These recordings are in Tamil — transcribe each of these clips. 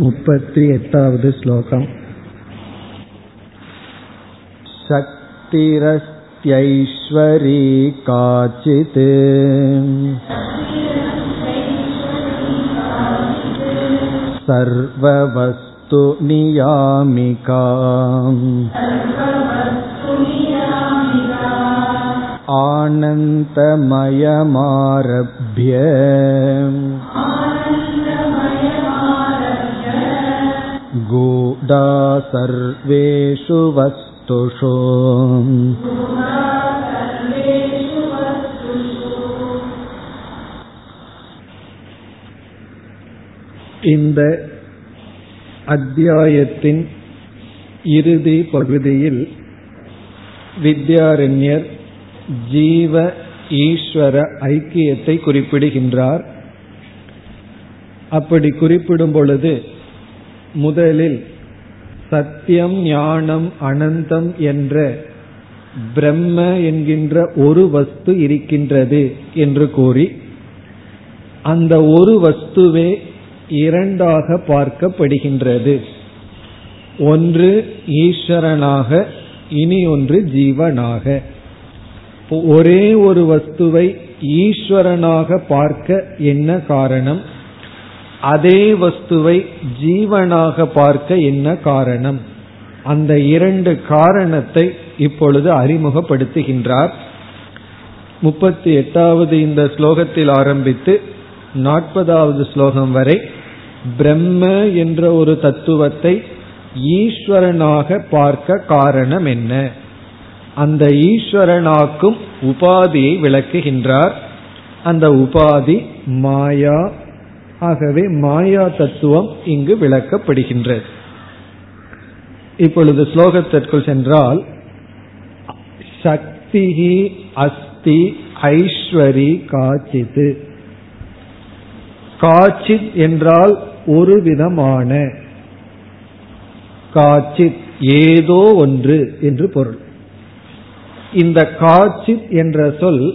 मुपति एटावद् श्लोकम् शक्तिरस्त्यैश्वरी काचित् सर्ववस्तु नियामिका आनन्दमयमारभ्य गूढा सर्वेषु वस्तुषु இந்த அத்தியாயத்தின் இறுதி பகுதியில் வித்யாரண்யர் ஜீவ ஈஸ்வர ஐக்கியத்தை குறிப்பிடுகின்றார் அப்படி குறிப்பிடும் பொழுது முதலில் சத்தியம் ஞானம் அனந்தம் என்ற பிரம்ம என்கின்ற ஒரு வஸ்து இருக்கின்றது என்று கூறி அந்த ஒரு வஸ்துவே இரண்டாக பார்க்கப்படுகின்றது. ஒன்று ஈஸ்வரனாக இனி ஒன்று ஜீவனாக. ஒரே ஒரு வஸ்துவை ஈஸ்வரனாக பார்க்க என்ன காரணம்? அதே வஸ்துவை ஜீவனாக பார்க்க என்ன காரணம்? அந்த இரண்டு காரணத்தை இப்பொழுது அறிமுகப்படுத்துகின்றார். முப்பத்தி எட்டாவது இந்த ஸ்லோகத்தில் ஆரம்பித்து நாற்பதாவது ஸ்லோகம் வரை பிரம்ம என்ற ஒரு தத்துவத்தை ஈஸ்வரனாக பார்க்க காரணம் என்ன? அந்த ஈஸ்வரனாக்கும் உபாதியை விளக்குகின்றார். அந்த உபாதி மாயா ஆகவே மாயா தத்துவம் இங்கு விளக்கப்படுகின்றது. இப்பொழுது ஸ்லோகத்திற்குள் சென்றால் சக்தி அஸ்தி ஐஸ்வரி காச்சிது. காச்சித் என்றால் ஒரு விதமான. காச்சித் ஏதோ ஒன்று என்று பொருள். இந்த காச்சித் என்ற சொல்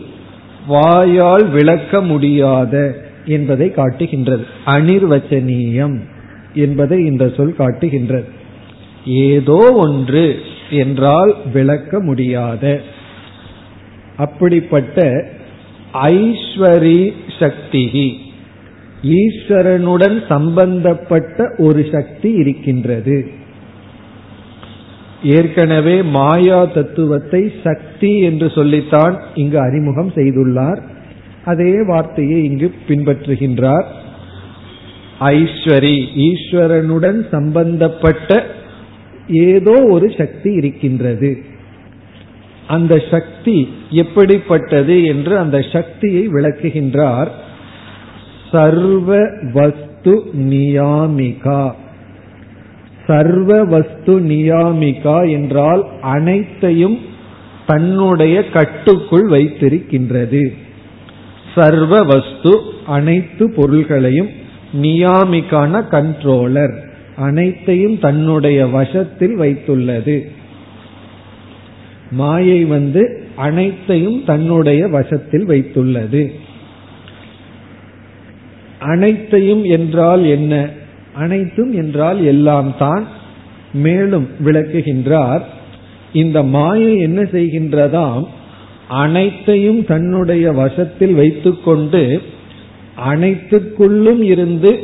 வாயால் விளக்க முடியாத என்பதை காட்டுகின்றது. அனிர்வச்சனீயம் என்பதை இந்த சொல் காட்டுகின்றது. ஏதோ ஒன்று என்றால் விளக்க முடியாத. அப்படிப்பட்ட ஐஸ்வரி சக்திகி ஈஸ்வரனுடன் சம்பந்தப்பட்ட ஒரு சக்தி இருக்கின்றது. ஏற்கனவே மாயா தத்துவத்தை சக்தி என்று சொல்லித்தான் இங்கு அறிமுகம் செய்துள்ளார். அதே வார்த்தையை இங்கு பின்பற்றுகின்றார். ஐஸ்வரி ஈஸ்வரனுடன் சம்பந்தப்பட்ட ஏதோ ஒரு சக்தி இருக்கின்றது. அந்த சக்தி எப்படிப்பட்டது என்று அந்த சக்தியை விளக்குகின்றார். சர்வ வஸ்து நியாமிகா. சர்வ வஸ்து நியாமிகா என்றால் அனைத்தையும் தன்னுடைய கட்டுக்குள் வைத்திருக்கின்றது. சர்வ வஸ்து அனைத்து பொருள்களையும் நியாமிக்கான கண்ட்ரோலர் அனைத்தையும் தன்னுடைய வசத்தில் வைத்துள்ளது. மாயை வந்து அனைத்தையும் தன்னுடைய வசத்தில் வைத்துள்ளது. அனைத்தையும் என்றால் என்ன? அனைத்தும் என்றால் எல்லாம் தான். மேலும் விளக்குகின்றார் இந்த மாயை என்ன செய்கின்றதாம்? அனைத்தையும் தன்னுடைய வசத்தில் வைத்துக்கொண்டு அனைத்துக்குள்ளும் இருந்து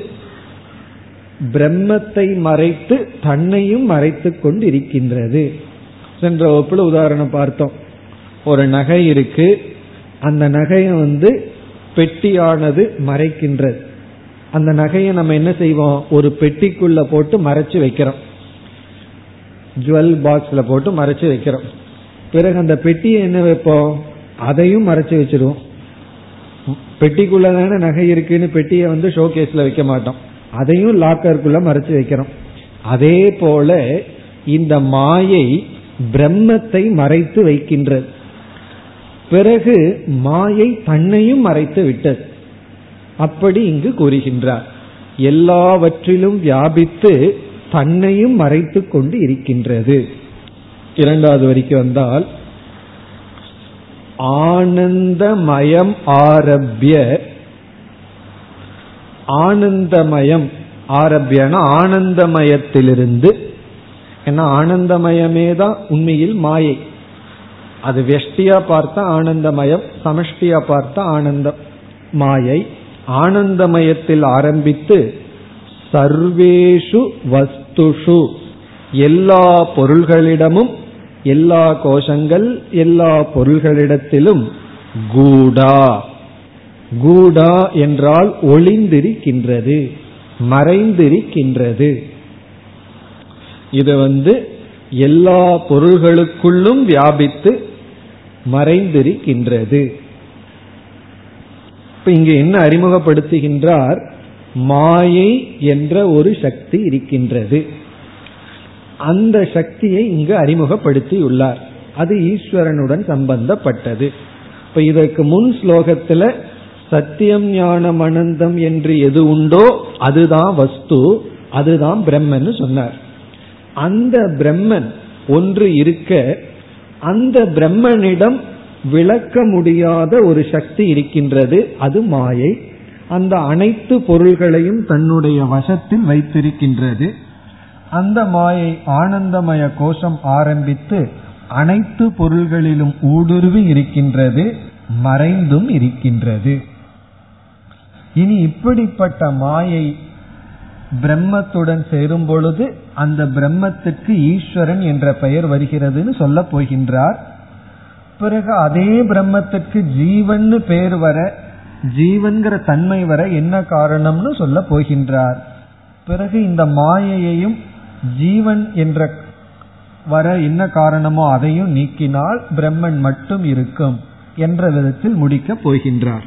பிரம்மத்தை மறைத்து தன்னையும் மறைத்து கொண்டு இருக்கின்றது சென்ற வகுப்புல உதாரணம் பார்த்தோம். ஒரு நகை இருக்கு. அந்த நகையை வந்து பெட்டியானது மறைக்கின்றது. அந்த நகையை நம்ம என்ன செய்வோம்? ஒரு பெட்டிக்குள்ள போட்டு மறைச்சு வைக்கிறோம். ஜுவல் பாக்ஸ்ல போட்டு மறைச்சு வைக்கிறோம். பிறகு அந்த பெட்டியை என்ன வைப்போம்? அதையும் மறைச்சு வச்சிருவோம் பெட்டிக்குள்ள தானே நகை இருக்குன்னு பெட்டியை வந்து ஷோகேஸ்ல வைக்க மாட்டோம். அதையும் லாக்கருக்குள்ள மறைச்சு வைக்கிறோம். அதே போல இந்த மாயை பிரம்மத்தை மறைத்து வைக்கின்றது. பிறகு மாயை தன்னையும் மறைத்து விட்டது. அப்படி இங்கு கூறுகின்றார். எல்லாவற்றிலும் வியாபித்து தன்னையும் மறைத்து கொண்டு இருக்கின்றது. இரண்டாவது வரிக்கு வந்தால் ஆனந்தமயம் ஆரம்பிய ஆனந்தமயம் ஆரம்பியன ஆனந்தமயத்திலிருந்து ஏன்னா ஆனந்தமயமே தான் உண்மையில் மாயை. அது வெஷ்டியா பார்த்தா ஆனந்தமயம் சமஷ்டியா பார்த்தா ஆனந்த மாயை ஆனந்தமயத்தில் ஆரம்பித்து சர்வேஷு வஸ்துஷு எல்லா பொருள்களிடமும் எல்லா கோஷங்கள் எல்லா பொருள்களிடத்திலும் கூடா. கூடா என்றால் ஒளிந்திருக்கின்றது மறைந்திருக்கின்றது. இது வந்து எல்லா பொருள்களுக்குள்ளும் வியாபித்து மறைந்திருக்கின்றது. இப்ப இங்க என்ன அறிமுகப்படுத்துகின்றார்? மாயை என்ற ஒரு சக்தி இருக்கின்றது. அந்த சக்தியை இங்கு அறிமுகப்படுத்தியுள்ளார். அது ஈஸ்வரனுடன் சம்பந்தப்பட்டது. இப்ப இதற்கு முன் ஸ்லோகத்துல சத்தியம் ஞானம் அனந்தம் என்று எது உண்டோ அதுதான் வஸ்து அதுதான் பிரம்மன் சொன்னார். அந்த பிரம்மன் ஒன்று இருக்க அந்த பிரம்மனிடம் விளக்க முடியாத ஒரு சக்தி இருக்கின்றது அது மாயை. அந்த அனைத்து பொருள்களையும் தன்னுடைய வசத்தில் வைத்திருக்கின்றது. அந்த மாயை ஆனந்தமய கோஷம் ஆரம்பித்து அனைத்து பொருள்களிலும் ஊடுருவி இருக்கின்றது மறைந்தும் இருக்கின்றது. இனி இப்படிப்பட்ட மாயை பிரம்மத்துடன் சேரும் பொழுது அந்த பிரம்மத்துக்கு ஈஸ்வரன் என்ற பெயர் வருகிறதுன்னு சொல்ல போகின்றார். பிறகு அதே பிரம்மத்துக்கு ஜீவன் பெயர் வர ஜீவன்கிற தன்மை வர என்ன காரணம்னு சொல்ல போகின்றார். பிறகு இந்த மாயையையும் ஜீவன் என்ற வர என்ன காரணமோ அதையும் நீக்கினால் பிரம்மன் மட்டும் இருக்கும் என்ற விதத்தில் முடிக்கப் போகின்றார்.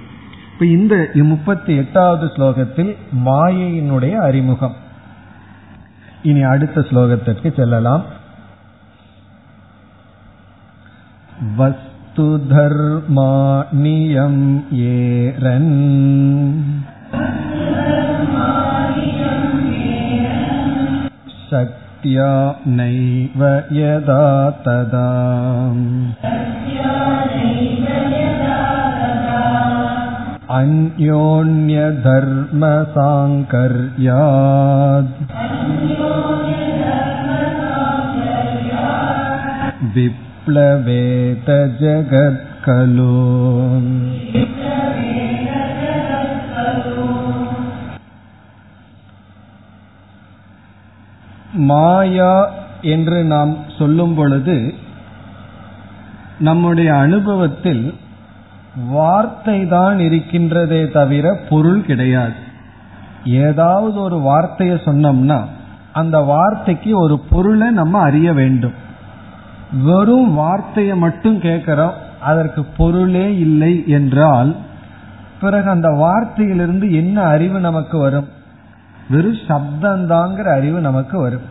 இப்ப இந்த முப்பத்தி எட்டாவது ஸ்லோகத்தில் மாயையினுடைய அறிமுகம். இனி அடுத்த ஸ்லோகத்திற்கு செல்லலாம். வஸ்து தர்மானியம் ஏரன். शक्त्या नैव यदा तदा अन्योन्यधर्मसाङ्कर्यात् विप्लवेत जगत्कलो மாயா என்று நாம் சொல்லும் பொழுது நம்முடைய அனுபவத்தில் வார்த்தை தான் இருக்கின்றதே தவிர பொருள் கிடையாது. ஏதாவது ஒரு வார்த்தையை சொன்னோம்னா அந்த வார்த்தைக்கு ஒரு பொருளை நம்ம அறிய வேண்டும். வெறும் வார்த்தையை மட்டும் கேட்கிறோம் அதற்கு பொருளே இல்லை என்றால் பிறகு அந்த வார்த்தையிலிருந்து என்ன அறிவு நமக்கு வரும்? வெறும் சப்தந்தாங்கிற அறிவு நமக்கு வரும்.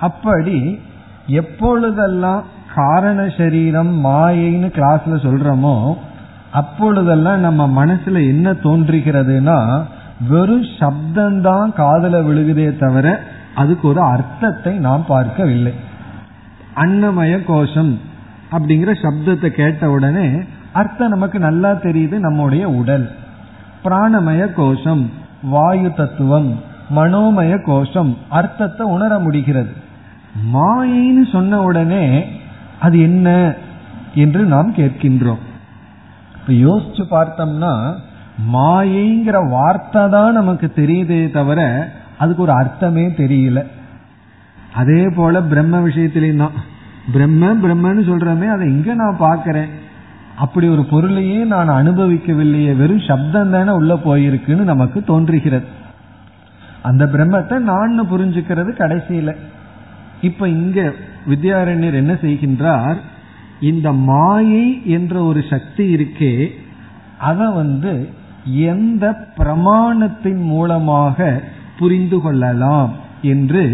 அப்படி எப்பொழுதெல்லாம் காரண சரீரம் மாயைன்னு கிளாஸ்ல சொல்றோமோ அப்பொழுதெல்லாம் நம்ம மனசுல என்ன தோன்றுகிறதுனா வெறும் சப்தந்தான் காதல விழுகுதே தவிர அதுக்கு ஒரு அர்த்தத்தை நாம் பார்க்கவில்லை. அன்னமய கோஷம் அப்படிங்கிற சப்தத்தை கேட்ட உடனே அர்த்தம் நமக்கு நல்லா தெரியுது நம்முடைய உடல். பிராணமய கோஷம் வாயு தத்துவம் மனோமய கோஷம் அர்த்தத்தை உணர முடிகிறது. மாயின்னு சொன்ன உடனே அது என்ன என்று நாம் கேட்கின்றோம். இப்ப யோசிச்சு பார்த்தோம்னா மாயைங்கிற வார்த்தை தான் நமக்கு தெரியுதே தவிர அதுக்கு ஒரு அர்த்தமே தெரியல. அதே போல பிரம்ம விஷயத்திலையும் தான். பிரம்ம பிரம்மன்னு சொல்றமே அதை எங்க நான் பார்க்கறேன். அப்படி ஒரு பொருளையே நான் அனுபவிக்கவில்லையே வெறும் சப்தம் தானே உள்ள போயிருக்குன்னு நமக்கு தோன்றுகிறது. அந்த பிரம்மத்தை நான் புரிஞ்சுக்கிறது கடைசியில. இப்ப இங்க வித்யாரண்யர் என்ன செய்கின்றார்? இந்த மாயை என்ற ஒரு சக்தி இருக்கே அத வந்து எந்த பிரமாணத்தின் மூலமாக புரிந்து கொள்ளலாம் என்று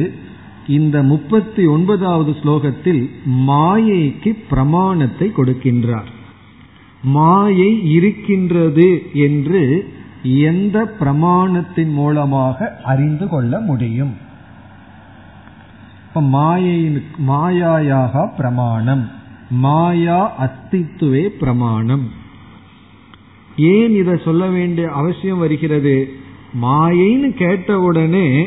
இந்த முப்பத்தி ஒன்பதாவது ஸ்லோகத்தில் மாயைக்கு பிரமாணத்தை கொடுக்கின்றார். மாயை இருக்கின்றது என்று எந்த பிரமாணத்தின் மூலமாக அறிந்து கொள்ள முடியும்? இப்ப மாயையின் மாயாயாக பிரமாணம். மாயா அஸ்தித்துவே பிரமாணம். ஏன் இதை சொல்ல வேண்டிய அவசியம் வருகிறது? மாயைன்னு கேட்ட உடனே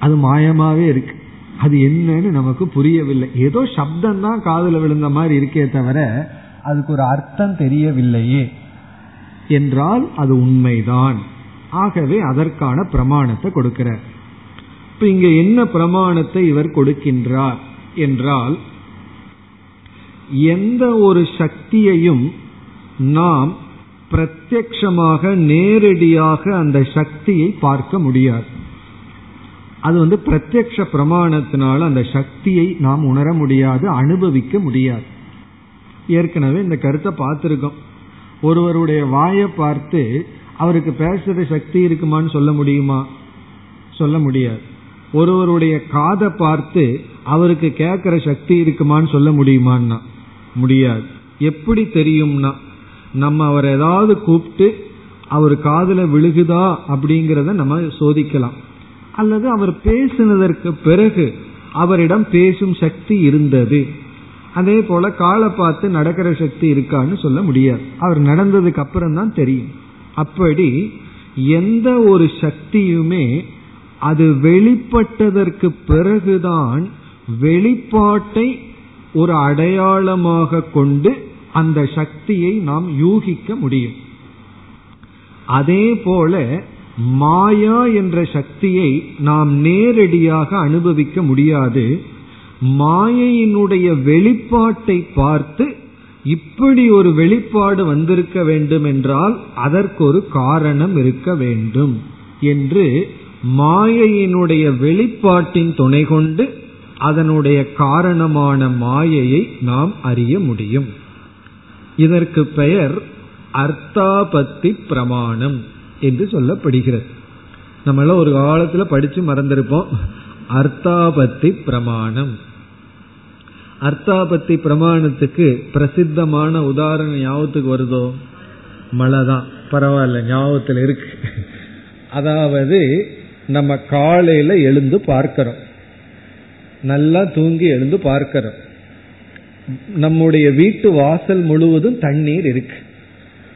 அது மாயமாவே இருக்கு. அது என்னன்னு நமக்கு புரியவில்லை. ஏதோ சப்தம் தான் காதல விழுந்த மாதிரி இருக்கே தவிர அதுக்கு ஒரு அர்த்தம் தெரியவில்லையே. என்றால் அது உண்மைதான். ஆகவே அதற்கான பிரமாணத்தை கொடுக்கிறார். இப்ப இங்க என்ன பிரமாணத்தை இவர் கொடுக்கின்றார் என்றால் எந்த ஒரு சக்தியையும் நாம் பிரத்யக்ஷமாக நேரடியாக அந்த சக்தியை பார்க்க முடியாது. அது வந்து பிரத்யக்ஷ பிரமாணத்தினால அந்த சக்தியை நாம் உணர முடியாது அனுபவிக்க முடியாது. ஏற்கனவே இந்த கருத்தை பார்த்திருக்கோம். ஒருவருடைய வாயை பார்த்து அவருக்கு பேசுற சக்தி இருக்குமான்னு சொல்ல முடியுமா? சொல்ல முடியாது. ஒருவருடைய காதை பார்த்து அவருக்கு கேட்கிற சக்தி இருக்குமான்னு சொல்ல முடியுமான்னா? முடியாது. எப்படி தெரியும்னா நம்ம அவர் ஏதாவது கூப்பிட்டு அவர் காதல விழுகுதா அப்படிங்கிறத நம்ம சோதிக்கலாம். அல்லது அவர் பேசினதற்கு பிறகு அவரிடம் பேசும் சக்தி இருந்தது. அதே போல காலை பார்த்து நடக்கிற சக்தி இருக்கான்னு சொல்ல முடியாது. அவர் நடந்ததுக்கு அப்புறம் தான் தெரியும். அப்படி எந்த ஒரு சக்தியுமே அது வெளிப்பட்டதற்கு பிறகுதான் வெளிப்பாட்டை ஒரு அடையாளமாக கொண்டு அந்த சக்தியை நாம் யூகிக்க முடியும். அதே போல மாயா என்ற சக்தியை நாம் நேரடியாக அனுபவிக்க முடியாது. மாயையினுடைய வெளிப்பாட்டை பார்த்து இப்படி ஒரு வெளிப்பாடு வந்திருக்க வேண்டும் என்றால் அதற்கு ஒரு காரணம் இருக்க வேண்டும் என்று மாயையினுடைய வெளிப்பாட்டின் துணை கொண்டு அதனுடைய காரணமான மாயையை நாம் அறிய முடியும். இதற்கு பெயர் அர்த்தாபத்தி பிரமாணம் என்று சொல்லப்படுகிறது. நம்மளாம் ஒரு காலத்துல படிச்சு மறந்திருப்போம். அர்த்தாபத்தி பிரமாணம். அர்த்தாபத்தி பிரமாணத்துக்கு பிரசித்தமான உதாரணம் ஞாபகத்துக்கு வருதோ? மழை தான் பரவாயில்ல ஞாபகத்தில் இருக்கு. அதாவது நம்ம காலையில எழுந்து பார்க்கிறோம். நல்லா தூங்கி எழுந்து பார்க்கிறோம். நம்முடைய வீட்டு வாசல் முழுவதும் தண்ணீர் இருக்கு.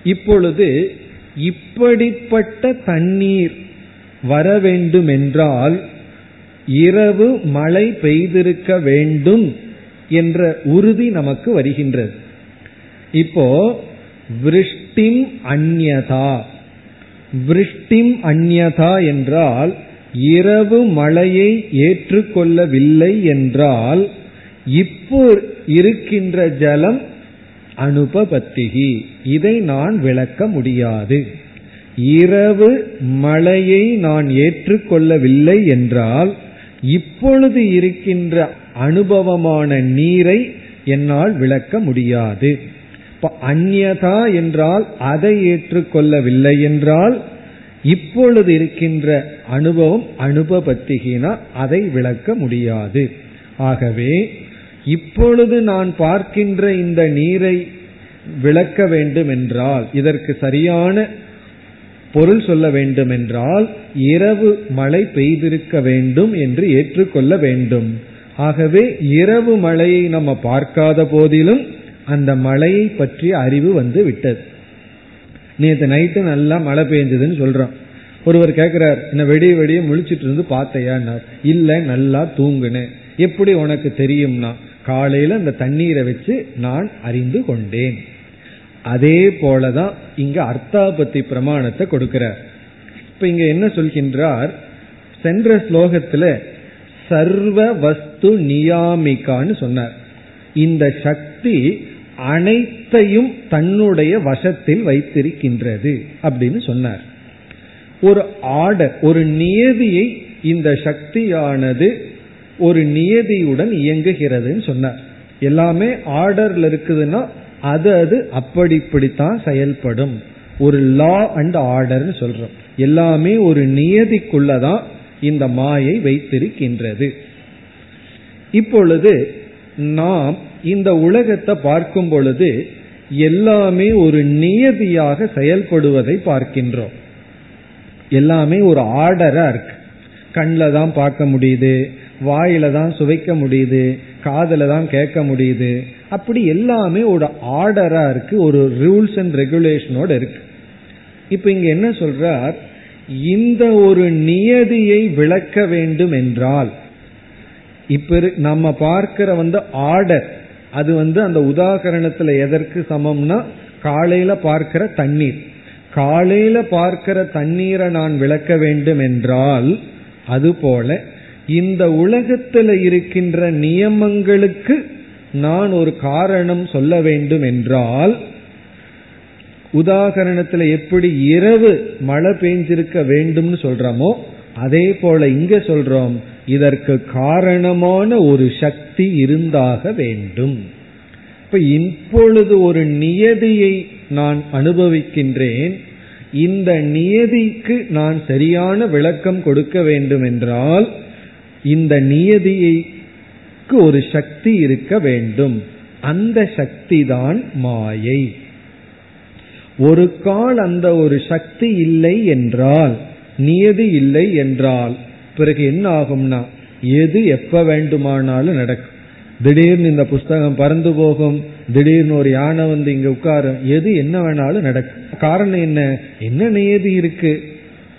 இப்பொழுது இப்படிப்பட்ட தண்ணீர் வர வேண்டும் என்றால் இரவு மழை பெய்திருக்க வேண்டும் என்ற உறுதி நமக்கு வருகின்றது. இப்போ விருஷ்டிம் அந்யதா விருஷ்டிம் அந்யதா என்றால் இரவு மழையை ஏற்றுக்கொள்ளவில்லை என்றால் இப்போ இருக்கின்ற ஜலம் அனுபபத்திகி இதை நான் விளக்க முடியாது. இரவு மழையை நான் ஏற்றுக்கொள்ளவில்லை என்றால் இப்பொழுது இருக்கின்ற அனுபவமான நீரை என்னால் விளக்க முடியாது. அந்யதா என்றால் அதை ஏற்றுக்கொள்ளவில்லை என்றால் இப்பொழுது இருக்கின்ற அனுபவம் அனுபவத்திகினா அதை விளக்க முடியாது. ஆகவே இப்பொழுது நான் பார்க்கின்ற இந்த நீரை விளக்க வேண்டும் என்றால் இதற்கு சரியான பொருள் சொல்ல வேண்டும் என்றால் இரவு மழை பெய்திருக்க வேண்டும் என்று ஏற்றுக்கொள்ள வேண்டும். ஆகவே இரவு மழையை நம்ம பார்க்காத போதிலும் அந்த மழையை பற்றிய அறிவு வந்து விட்டது. நேற்று நைட்டு நல்லா மழை பெஞ்சதுன்னு சொல்றோம். ஒருவர் கேட்கிறார் என்ன வெடிய வெடிய முழிச்சிட்டு இருந்து பார்த்தையான்னார் இல்ல நல்லா தூங்குனேன். எப்படி உனக்கு தெரியும்னா காலையில அந்த தண்ணீரை வச்சு நான் அறிந்து கொண்டேன். அதே போலதான் இங்க அர்த்தாபத்தி பிரமாணத்தை கொடுக்கிறார் இப்ப இங்க என்ன சொல்கின்றார்? சென்ற ஸ்லோகத்துல சர்வ வஸ்து நியாமிகான்னு சொன்னார். இந்த சக்தி அனைத்தையும் தன்னுடைய வசத்தில் வைத்திருக்கின்றது அப்படின்னு சொன்னார். ஒரு ஆர்டர் ஒரு நியதியை இந்த சக்தியானது ஒரு நியதியுடன் இயங்குகிறதுன்னு சொன்னார். எல்லாமே ஆர்டர்ல இருக்குதுன்னா அது அது அப்படி இப்படித்தான் செயல்படும். ஒரு லா அண்ட் ஆர்டர்னு சொல்றோம். எல்லாமே ஒரு நியதிக்குள்ளதான் இந்த மாயை வைத்திருக்கின்றது. இப்பொழுது நாம் இந்த உலகத்தை பார்க்கும் பொழுது எல்லாமே ஒரு நியதியாக செயல்படுவதை பார்க்கின்றோம். எல்லாமே ஒரு ஆர்டரா இருக்கு. கண்ணில் தான் பார்க்க முடியுது வாயில தான் சுவைக்க முடியுது காதல தான் கேட்க முடியுது. அப்படி எல்லாமே ஒரு ஆர்டரா இருக்கு ஒரு ரூல்ஸ் அண்ட் ரெகுலேஷனோட இருக்கு. இப்ப இங்க என்ன சொல்றார்? இந்த ஒரு நியதியை விளக்க வேண்டும் என்றால் இப்ப நம்ம பார்க்கிற வந்து ஆர்டர் அது வந்து அந்த உதாகரணத்துல எதற்கு சமம்னா காலையில பார்க்கிற தண்ணீர். காலையில பார்க்கிற தண்ணீரை நான் விளக்க வேண்டும் என்றால் அதுபோல இந்த உலகத்தில் இருக்கின்ற நியமங்களுக்கு நான் ஒரு காரணம் சொல்ல வேண்டும் என்றால் உதாகரணத்துல எப்படி இரவு மழை பெஞ்சிருக்க வேண்டும்னு சொல்றோமோ அதே போல இங்க சொல்றோம் இதற்கு காரணமான ஒரு சக்தி இருந்தாக வேண்டும். இப்ப இப்பொழுது ஒரு நியதியை நான் அனுபவிக்கின்றேன். இந்த நியதிக்கு நான் சரியான விளக்கம் கொடுக்க வேண்டும் என்றால் இந்த நியதிக்கு ஒரு சக்தி இருக்க வேண்டும். அந்த சக்தி தான் மாயை. ஒரு கால் அந்த ஒரு சக்தி இல்லை என்றால் நியதி இல்லை என்றால் பிறகு என்ன ஆகும்னா எது எப்ப வேண்டுமானாலும் நடக்கும். திடீர்னு இந்த புஸ்தகம் பறந்து போகும் திடீர்னு ஒரு யானை வந்து இங்க உட்காரும் எது என்ன வேணாலும் நடக்கும். காரணம் என்ன? என்ன நியதி இருக்கு?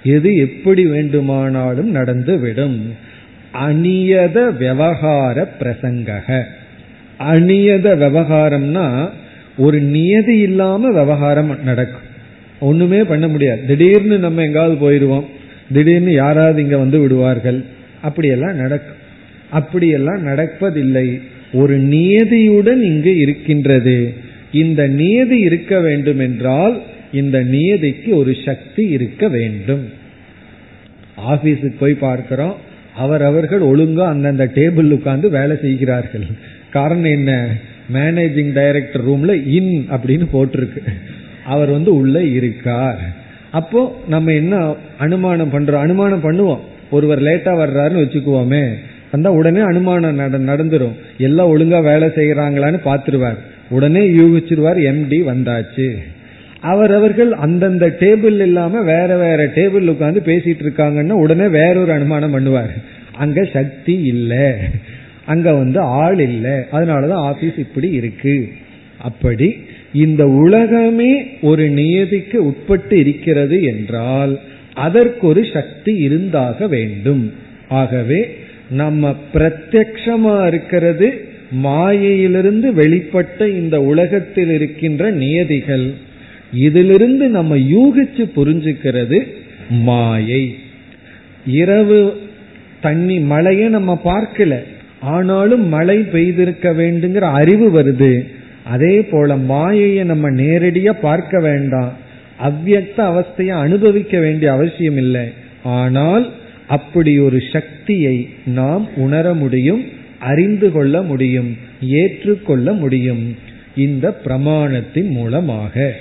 எது எப்படி வேண்டுமானாலும் நடந்து விடும் அநியத விவகார பிரசங்கக. அநியத விவகாரம்னா ஒரு நியதி இல்லாம விவகாரம் நடக்கும். ஒண்ணுமே பண்ண முடியாது. திடீர்னு நம்ம எங்காவது போயிடுவோம் திடீர்னு யாராவது இங்க வந்து விடுவார்கள். அப்படியெல்லாம் நடக்கும். அப்படியெல்லாம் நடப்பதில்லை. ஒரு நியதியுடன் இங்கு இருக்கின்றது. இந்த நியதி இருக்க வேண்டும் என்றால் இந்த நியதிக்கு ஒரு சக்தி இருக்க வேண்டும். ஆபீஸுக்கு போய் பார்க்கிறோம். அவர் அவர்கள் ஒழுங்கா அந்தந்த டேபிள் உட்கார்ந்து வேலை செய்கிறார்கள். காரணம் என்ன? மேனேஜிங் டைரக்டர் ரூம்ல இன் அப்படின்னு போட்டிருக்கு. அவர் வந்து உள்ள இருக்கார். அப்போ நம்ம என்ன அனுமானம் பண்றோம்? அனுமானம் பண்ணுவோம். ஒருவர் லேட்டா வர்றாருன்னு வச்சுக்குவோமே. வந்தா உடனே அனுமானம் நடந்துரும். எல்லாம் ஒழுங்கா வேலை செய்யறாங்களான்னு பாத்துருவார் உடனே யூகிச்சிருவார் எம்டி வந்தாச்சு. அவரவர்கள் அந்தந்த டேபிள் இல்லாம வேற வேற டேபிள் உட்காந்து பேசிட்டு இருக்காங்கன்னா உடனே வேறொரு அனுமானம் பண்ணுவார். அங்க சக்தி இல்லை. அங்க வந்து ஆள் இல்லை. அதனாலதான் ஆபீஸ் இப்படி இருக்கு. அப்படி இந்த உலகமே ஒரு நியதிக்கு உட்பட்டு இருக்கிறது என்றால் அதற்கு ஒரு சக்தி இருந்தாக வேண்டும். ஆகவே நம்ம பிரத்யக்ஷமா இருக்கிறது மாயையிலிருந்து வெளிப்பட்ட இந்த உலகத்தில் இருக்கின்ற நியதிகள். இதிலிருந்து நம்ம யூகிச்சு புரிஞ்சுக்கிறது மாயை. இரவு தண்ணி மழையை நம்ம பார்க்கல. ஆனாலும் மழை பெய்திருக்க வேண்டுங்கிற அறிவு வருது. அதே போல மாயையை நம்ம நேரடியா பார்க்க வேண்டாம். அவ்வக்த அவஸ்தையை அனுபவிக்க வேண்டிய அவசியம் இல்லை. ஆனால் அப்படி ஒரு சக்தியை நாம் உணர முடியும் அறிந்து கொள்ள முடியும் ஏற்றுக்கொள்ள முடியும். இந்த பிரமாணத்தின் மூலமாக.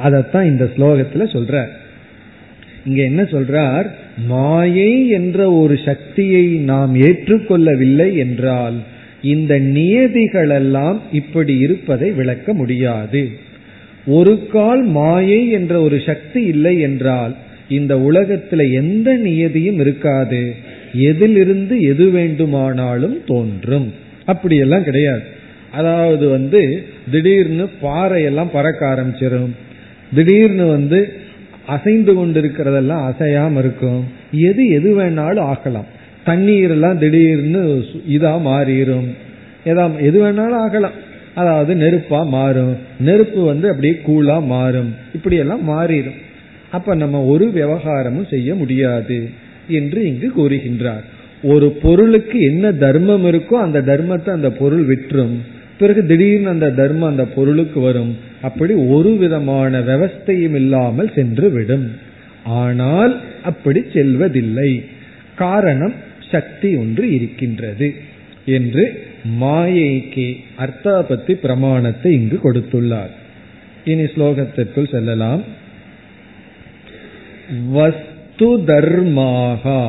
அதைத்தான் இந்த ஸ்லோகத்துல சொல்ற இங்க என்ன சொல்றார்? மாயை என்ற ஒரு சக்தியை நாம் ஏற்றுக்கொள்ளவில்லை என்றால் இந்த நியதிகளெல்லாம் இப்படி இருப்பதை விளக்க முடியாது. ஒரு கால் மாயை என்ற ஒரு சக்தி இல்லை என்றால் இந்த உலகத்துல எந்த நியதியும் இருக்காது. எதிலிருந்து எது வேண்டுமானாலும் தோன்றும். அப்படியெல்லாம் கிடையாது. அதாவது வந்து திடீர்னு பாறையெல்லாம் பறக்க ஆரம்பிச்சிடும் திடீர்னு வந்து அசைந்து கொண்டிருக்கிறதெல்லாம் அசையாம இருக்கும். எது எது வேணாலும் ஆகலாம் தண்ணீர் எல்லாம் திடீர்னு இதா மாறிடும் எதா எது வேணாலும் ஆகலாம். அதாவது நெருப்பா மாறும். நெருப்பு வந்து அப்படியே கூலா மாறும். இப்படி எல்லாம் மாறிடும் அப்ப நம்ம ஒரு விவகாரமும் செய்ய முடியாது என்று இங்கு கூறுகின்றார். ஒரு பொருளுக்கு என்ன தர்மம் இருக்கோ அந்த தர்மத்தை அந்த பொருள் விற்றும். பிறகு திடீர்னு அந்த தர்மம் அந்த பொருளுக்கு வரும். அப்படி ஒரு விதமான விவஸ்தையும் இல்லாமல் சென்று விடும் ஆனால் அப்படி செல்வதில்லை. காரணம் சக்தி ஒன்று இருக்கின்றது என்று மாயைக்கு அர்த்தாபத்தி பிரமாணத்தை இங்கு கொடுத்துள்ளார். இனி ஸ்லோகத்திற்குள் செல்லலாம். வஸ்து தர்மாகா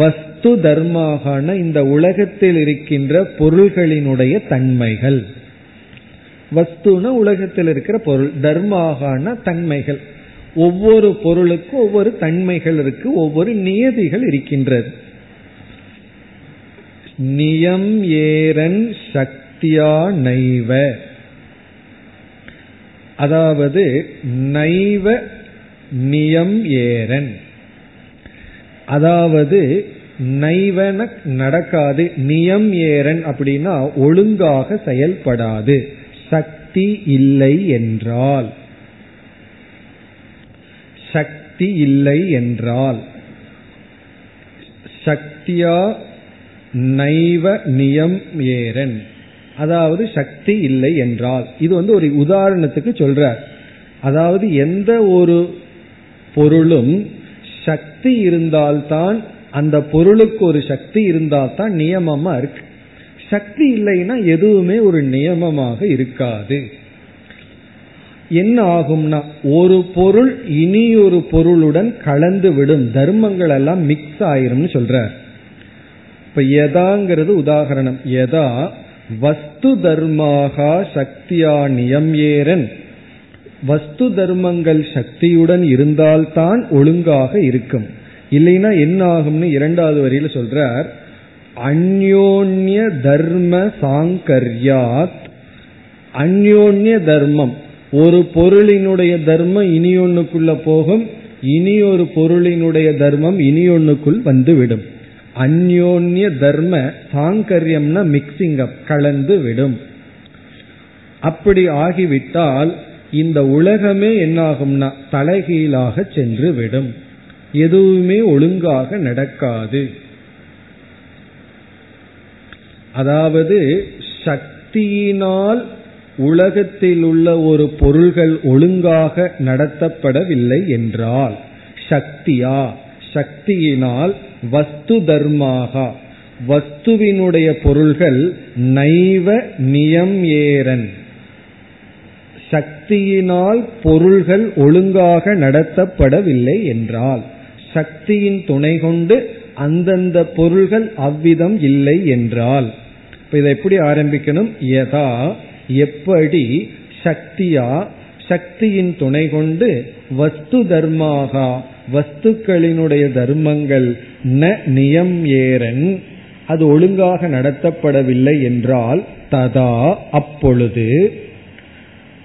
வஸ்து தர்மாகான இந்த உலகத்தில் இருக்கின்ற பொருள்களினுடைய தன்மைகள். வஸ்துன உலகத்தில் இருக்கிற பொருள் தர்மாகான தன்மைகள். ஒவ்வொரு பொருளுக்கும் ஒவ்வொரு தன்மைகள் இருக்கு ஒவ்வொரு நியதிகள் இருக்கின்றது. நியம் ஏரன் சக்தியா நைவ. அதாவது நைவ நியம் ஏரன். அதாவது நைவன நடக்காது நியம் ஏரன் அப்படின்னா ஒழுங்காக செயல்படாது. சக்தி இல்லை என்றால். சக்தி இல்லை என்றால். சக்தியா நைவ நியம் ஏரன் அதாவது சக்தி இல்லை என்றால். இது வந்து ஒரு உதாரணத்துக்கு சொல்றார். அதாவது எந்த ஒரு பொருளும் சக்தி இருந்தால்தான் அந்த பொருளுக்கு ஒரு சக்தி இருந்தால்தான் நியமமா இருக்கு. சக்தி இல்லைன்னா எதுவுமே ஒரு நியமமாக இருக்காது. என்ன ஆகும்னா ஒரு பொருள் இனி ஒரு பொருளுடன் கலந்து விடும் தர்மங்கள் எல்லாம் மிக்ஸ் ஆயிரும்னு சொல்ற இப்ப எதாங்கிறது உதாகரணம். எதா வஸ்து தர்மாக சக்தியா நியம் ஏரன் வஸ்து தர்மங்கள் சக்தியுடன் இருந்தால்தான் ஒழுங்காக இருக்கும். இல்லைன்னா என்ன ஆகும்னு இரண்டாவது வரியில சொல்றார் அந்யோன்ய தர்ம சாங்கர்யாத் அந்யோன்ய தர்மம் ஒரு பொருளினுடைய தர்மம் இனி ஒன்னுக்குள்ள போகும் இனி ஒரு பொருளினுடைய தர்மம் இனி ஒன்னுக்குள் வந்துவிடும். அந்யோன்ய தர்ம சாங்கரியம்னா மிக்சிங் அப் கலந்து விடும். அப்படி ஆகிவிட்டால் இந்த உலகமே என்னாகும்னா தலைகீழாக சென்று விடும். எதுவுமே ஒழுங்காக நடக்காது. அதாவது சக்தியினால் உலகத்தில் உள்ள ஒரு பொருள்கள் ஒழுங்காக நடத்தப்படவில்லை என்றால் சக்தியா? சக்தியினால் வஸ்து தர்மாக? வஸ்துவினுடைய பொருள்கள் நைவ நியம் ஏரன். சக்தியினால் பொருள்கள் ஒழுங்காக நடத்தப்படவில்லை என்றால் சக்தியின் துணை கொண்டு அந்தந்த பொருள்கள் அவ்விதம் இல்லை என்றால். இப்ப இதை எப்படி ஆரம்பிக்கணும்? யதா எப்படி சக்தியா சக்தியின் துணை கொண்டு வஸ்து தர்மாக வஸ்துக்களினுடைய தர்மங்கள் ந நியம் ஏரன் அது ஒழுங்காக நடத்தப்படவில்லை என்றால் ததா அப்பொழுது.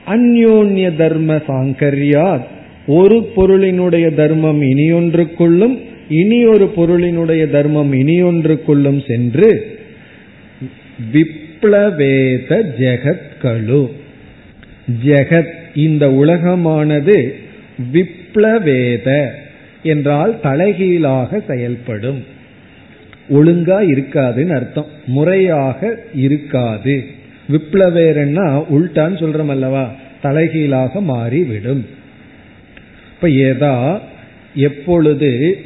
அந்யோன்ய தர்ம சாங்கர்யாத் ஒரு பொருளினுடைய தர்மம் இனியொன்றுக்குள்ளும் இனி ஒரு பொருளினுடைய தர்மம் இனியொன்றுக்குள்ளும் சென்று விப்ளவேத ஜெகத்களு ஜெகத் இந்த உலகமானது விப்ளவேத என்றால் தலைகீழாக செயல்படும். ஒழுங்கா இருக்காதுன்னு அர்த்தம். முறையாக இருக்காது. விப்ளவேரன்னா உள்டான்னு சொல்றோம் அல்லவா? தலைகீழாக மாறிவிடும். இப்ப ஏதா எப்பொழுது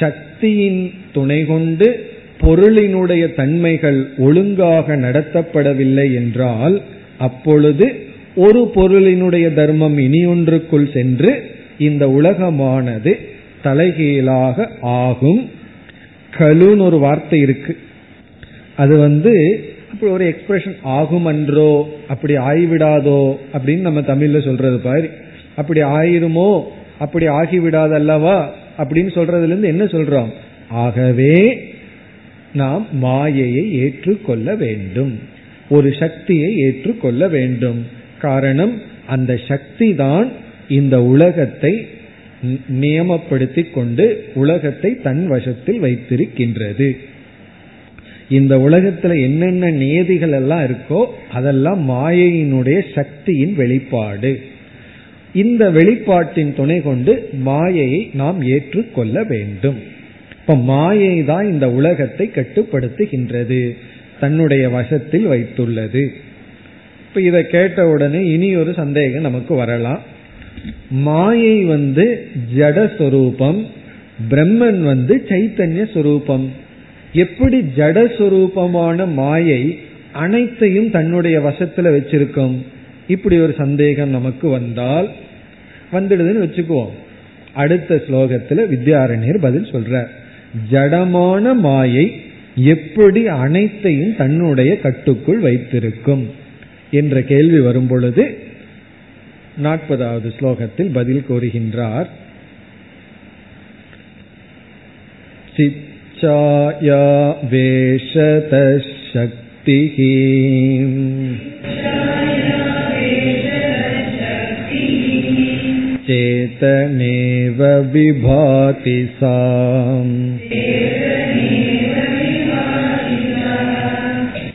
சக்தியின் துணை கொண்டு பொருளினுடைய தன்மைகள் ஒழுங்காக நடத்தப்படவில்லை என்றால் அப்பொழுது ஒரு பொருளினுடைய தர்மம் இனியொன்றுக்குள் சென்று இந்த உலகமானது தலைகீழாக ஆகும். கலுன்னு ஒரு வார்த்தை இருக்கு. அது வந்து அப்படி ஒரு எக்ஸ்பிரஷன் ஆகும் அன்றோ அப்படி ஆய்விடாதோ அப்படின்னு நம்ம தமிழ்ல சொல்றது பாரு. அப்படி ஆயிருமோ அப்படி ஆகிவிடாது அல்லவா அப்படின்னு சொல்றதுல இருந்து என்ன சொல்றோம்? ஆகவே நாம் மாயையை ஏற்றுக்கொள்ள வேண்டும். ஒரு சக்தியை ஏற்றுக்கொள்ள வேண்டும். காரணம் அந்த சக்தி தான் இந்த உலகத்தை நியமப்படுத்தி கொண்டு உலகத்தை தன் வசத்தில் வைத்திருக்கின்றது. இந்த உலகத்துல என்னென்ன நியதிகள் எல்லாம் இருக்கோ அதெல்லாம் மாயையினுடைய சக்தியின் வெளிப்பாடு. இந்த வெளிப்பாட்டின் துணை கொண்டு மாயையை நாம் ஏற்றுக்கொள்ள வேண்டும். இப்ப மாயை தான் இந்த உலகத்தை கட்டுப்படுத்துகின்றது தன்னுடைய வசத்தில் வைத்துள்ளது. இப்ப இதை கேட்ட உடனே இனி ஒரு சந்தேகம் நமக்கு வரலாம். மாயை வந்து ஜடஸ்வரூபம் பிரம்மன் வந்து சைத்தன்ய சுரூபம். எப்படி ஜடஸ்வரூபமான மாயை அனைத்தையும் தன்னுடைய வசத்துல வச்சிருக்கும்? இப்படி ஒரு சந்தேகம் நமக்கு வந்தால் வந்துடுதுன்னு வச்சுக்குவோம். அடுத்த ஸ்லோகத்துல வித்யாரண்யர் பதில் சொல்றார். ஜடமான மாயை எப்படி அனைத்தையும் தன்னுடைய கட்டுக்குள் வைத்திருக்கும்? என்ற கேள்வி வரும் பொழுது நாற்பதாவது ஸ்லோகத்தில் பதில் கூறுகின்றார். சிச்சாயா வேஷத சக்திः चेतनेव विभाति सा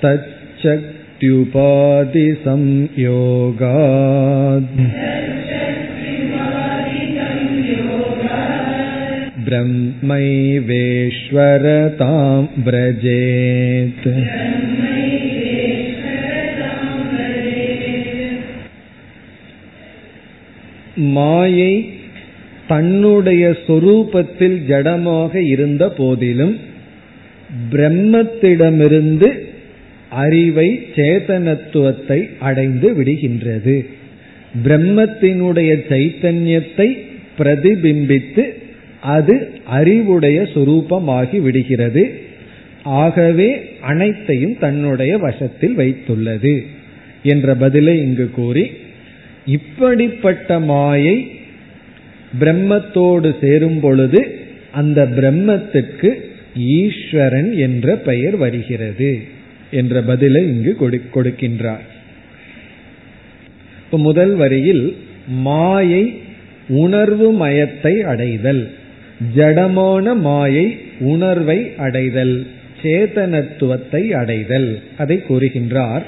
तच्चक्त्युपाधिसंयोगात् ब्रह्मैवेश्वरतां व्रजेत् மாயை தன்னுடைய சொரூபத்தில் ஜடமாக இருந்த போதிலும் பிரம்மத்திடமிருந்து அறிவை சேதனத்துவத்தை அடைந்து விடுகின்றது. பிரம்மத்தினுடைய சைத்தன்யத்தை பிரதிபிம்பித்து அது அறிவுடைய சொரூபமாகி விடுகிறது. ஆகவே அனைத்தையும் தன்னுடைய வசத்தில் வைத்துள்ளது. என்ற பதிலை இங்கு கூறி இப்படிப்பட்ட மாயை பிரம்மத்தோடு சேரும் பொழுது அந்த பிரம்மத்துக்கு ஈஸ்வரன் என்ற பெயர் வருகிறது என்ற பதிலை இங்கு கொடுக்கின்றார். முதல் வரியில் மாயை உணர்வு மயத்தை அடைதல் ஜடமான மாயை உணர்வை அடைதல் சேதனத்துவத்தை அடைதல் அதை கூறுகின்றார்.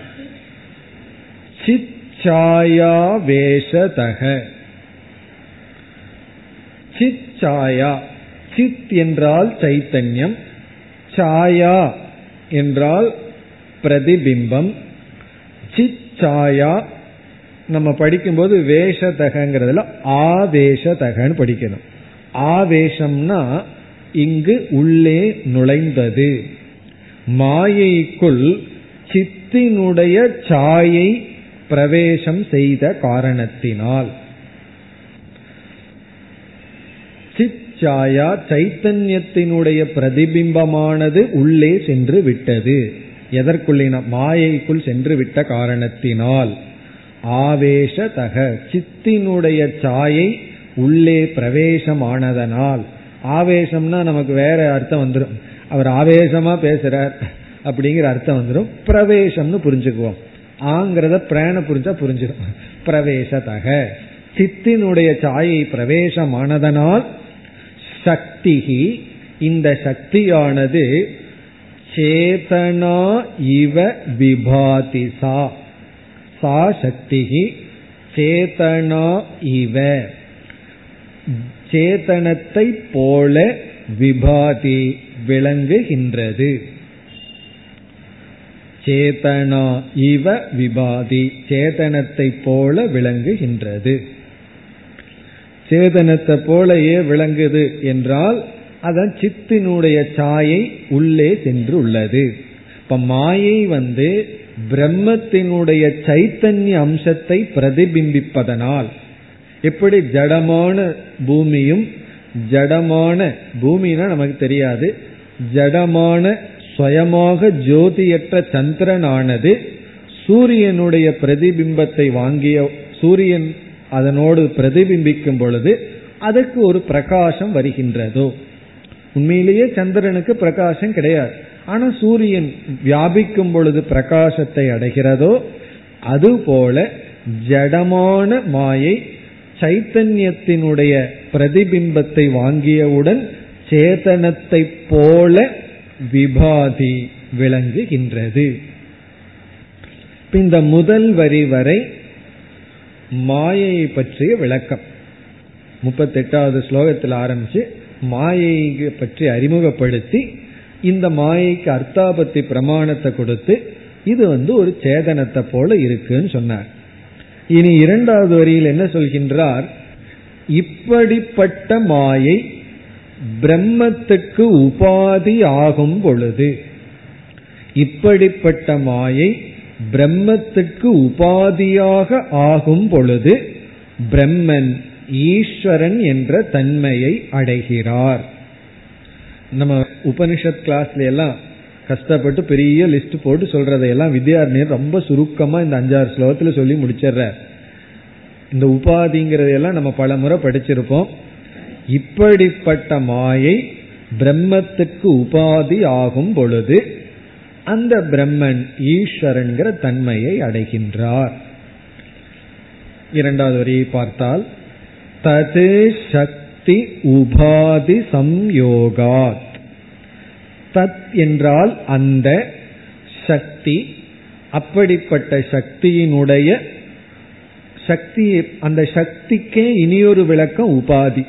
சித் சிச்சாயா சித் என்றால் சைத்தன்யம் சாயா என்றால் பிரதிபிம்பம். சிச்சாயா நம்ம படிக்கும்போது வேஷதகங்கிறதுல ஆவேஷதகன்னு படிக்கணும். ஆவேஷம்னா இங்கு உள்ளே நுழைந்தது. மாயைக்குள் சித்தினுடைய சாயை பிரவேசம் செய்த காரணத்தினால். சிச்சாயா சைத்தன்யத்தினுடைய பிரதிபிம்பமானது உள்ளே சென்று விட்டது. எதற்குள்ளின மாயைக்குள் சென்று விட்ட காரணத்தினால். ஆவேசதக சித்தினுடைய சாயை உள்ளே பிரவேசமானதனால். ஆவேசம்னா நமக்கு வேற அர்த்தம் வந்துடும் அவர் ஆவேசமா பேசுறார் அப்படிங்கிற அர்த்தம் வந்துடும் பிரவேசம்னு புரிஞ்சுக்குவோம். ஆங்கிறத பிராண புரிஞ்சா புரிஞ்சிடும். பிரவேசதக. சித்தினுடைய சாயை பிரவேசமானதனால் சக்திகி இந்த சக்தியானது சேதனா இவ விபாதி சா சா சக்திகி சேதனா இவ. சேதனத்தை போல விபாதி விளங்குகின்றது. சேதனா இவ விபாதி. சேதனத்தை போல விளங்குகின்றது. சேதனத்தை போலயே விளங்குது என்றால் அதன் சித்தினுடைய சாயை உள்ளே சென்று உள்ளது இப்ப மாயை வந்து பிரம்மத்தினுடைய சைத்தன்ய அம்சத்தை பிரதிபிம்பிப்பதனால் எப்படி ஜடமான பூமியும் ஜடமான பூமின்னா நமக்கு தெரியாது ஜடமான சுயமாக ஜோதியற்ற சந்திரனானது சூரியனுடைய பிரதிபிம்பத்தை வாங்கிய சூரியன் அதனோடு பிரதிபிம்பிக்கும் பொழுது அதற்கு ஒரு பிரகாசம் வருகின்றதோ. உண்மையிலேயே சந்திரனுக்கு பிரகாசம் கிடையாது. ஆனா சூரியன் வியாபிக்கும் பொழுது பிரகாசத்தை அடைகிறதோ அதுபோல ஜடமான மாயை சைத்தன்யத்தினுடைய பிரதிபிம்பத்தை வாங்கியவுடன் சேதனத்தை போல விபாதி விளங்குகின்றது. இந்த முதல் வரி வரை மாயையை பற்றிய விளக்கம். முப்பத்தெட்டாவது ஸ்லோகத்தில் ஆரம்பிச்சு மாயை பற்றி அறிமுகப்படுத்தி இந்த மாயைக்கு அர்த்தாபத்தி பிரமாணத்தை கொடுத்து இது வந்து ஒரு சேதனத்தை போல இருக்குன்னு சொன்னார். இனி இரண்டாவது வரியில் என்ன சொல்கின்றார்? இப்படிப்பட்ட மாயை பிரம்மத்துக்கு உபாதி ஆகும் பொழுது இப்படிப்பட்ட மாயை பிரம்மத்துக்கு உபாதியாக ஆகும் பொழுது பிரம்மன் ஈஸ்வரன் என்ற தன்மையை அடைகிறார். நம்ம உபனிஷத் கிளாஸ்ல எல்லாம் கஷ்டப்பட்டு பெரிய லிஸ்ட் போட்டு சொல்றதையெல்லாம் வித்யார்ணியர் ரொம்ப சுருக்கமா இந்த அஞ்சாறு ஸ்லோகத்துல சொல்லி முடிச்சிடுற இந்த உபாதிங்கிறதையெல்லாம் நம்ம பல முறை படிச்சிருப்போம். இப்படிப்பட்ட மாயை பிரம்மத்துக்கு உபாதி ஆகும் பொழுது அந்த பிரம்மன் ஈஸ்வரன்கிற தன்மையை அடைகின்றார். இரண்டாவது வரியை பார்த்தால் தது சக்தி உபாதி சம்யோகாத். தத் என்றால் அந்த சக்தி அப்படிப்பட்ட சக்தியினுடைய சக்தி அந்த சக்திக்கே இனியொரு விளக்கம் உபாதி.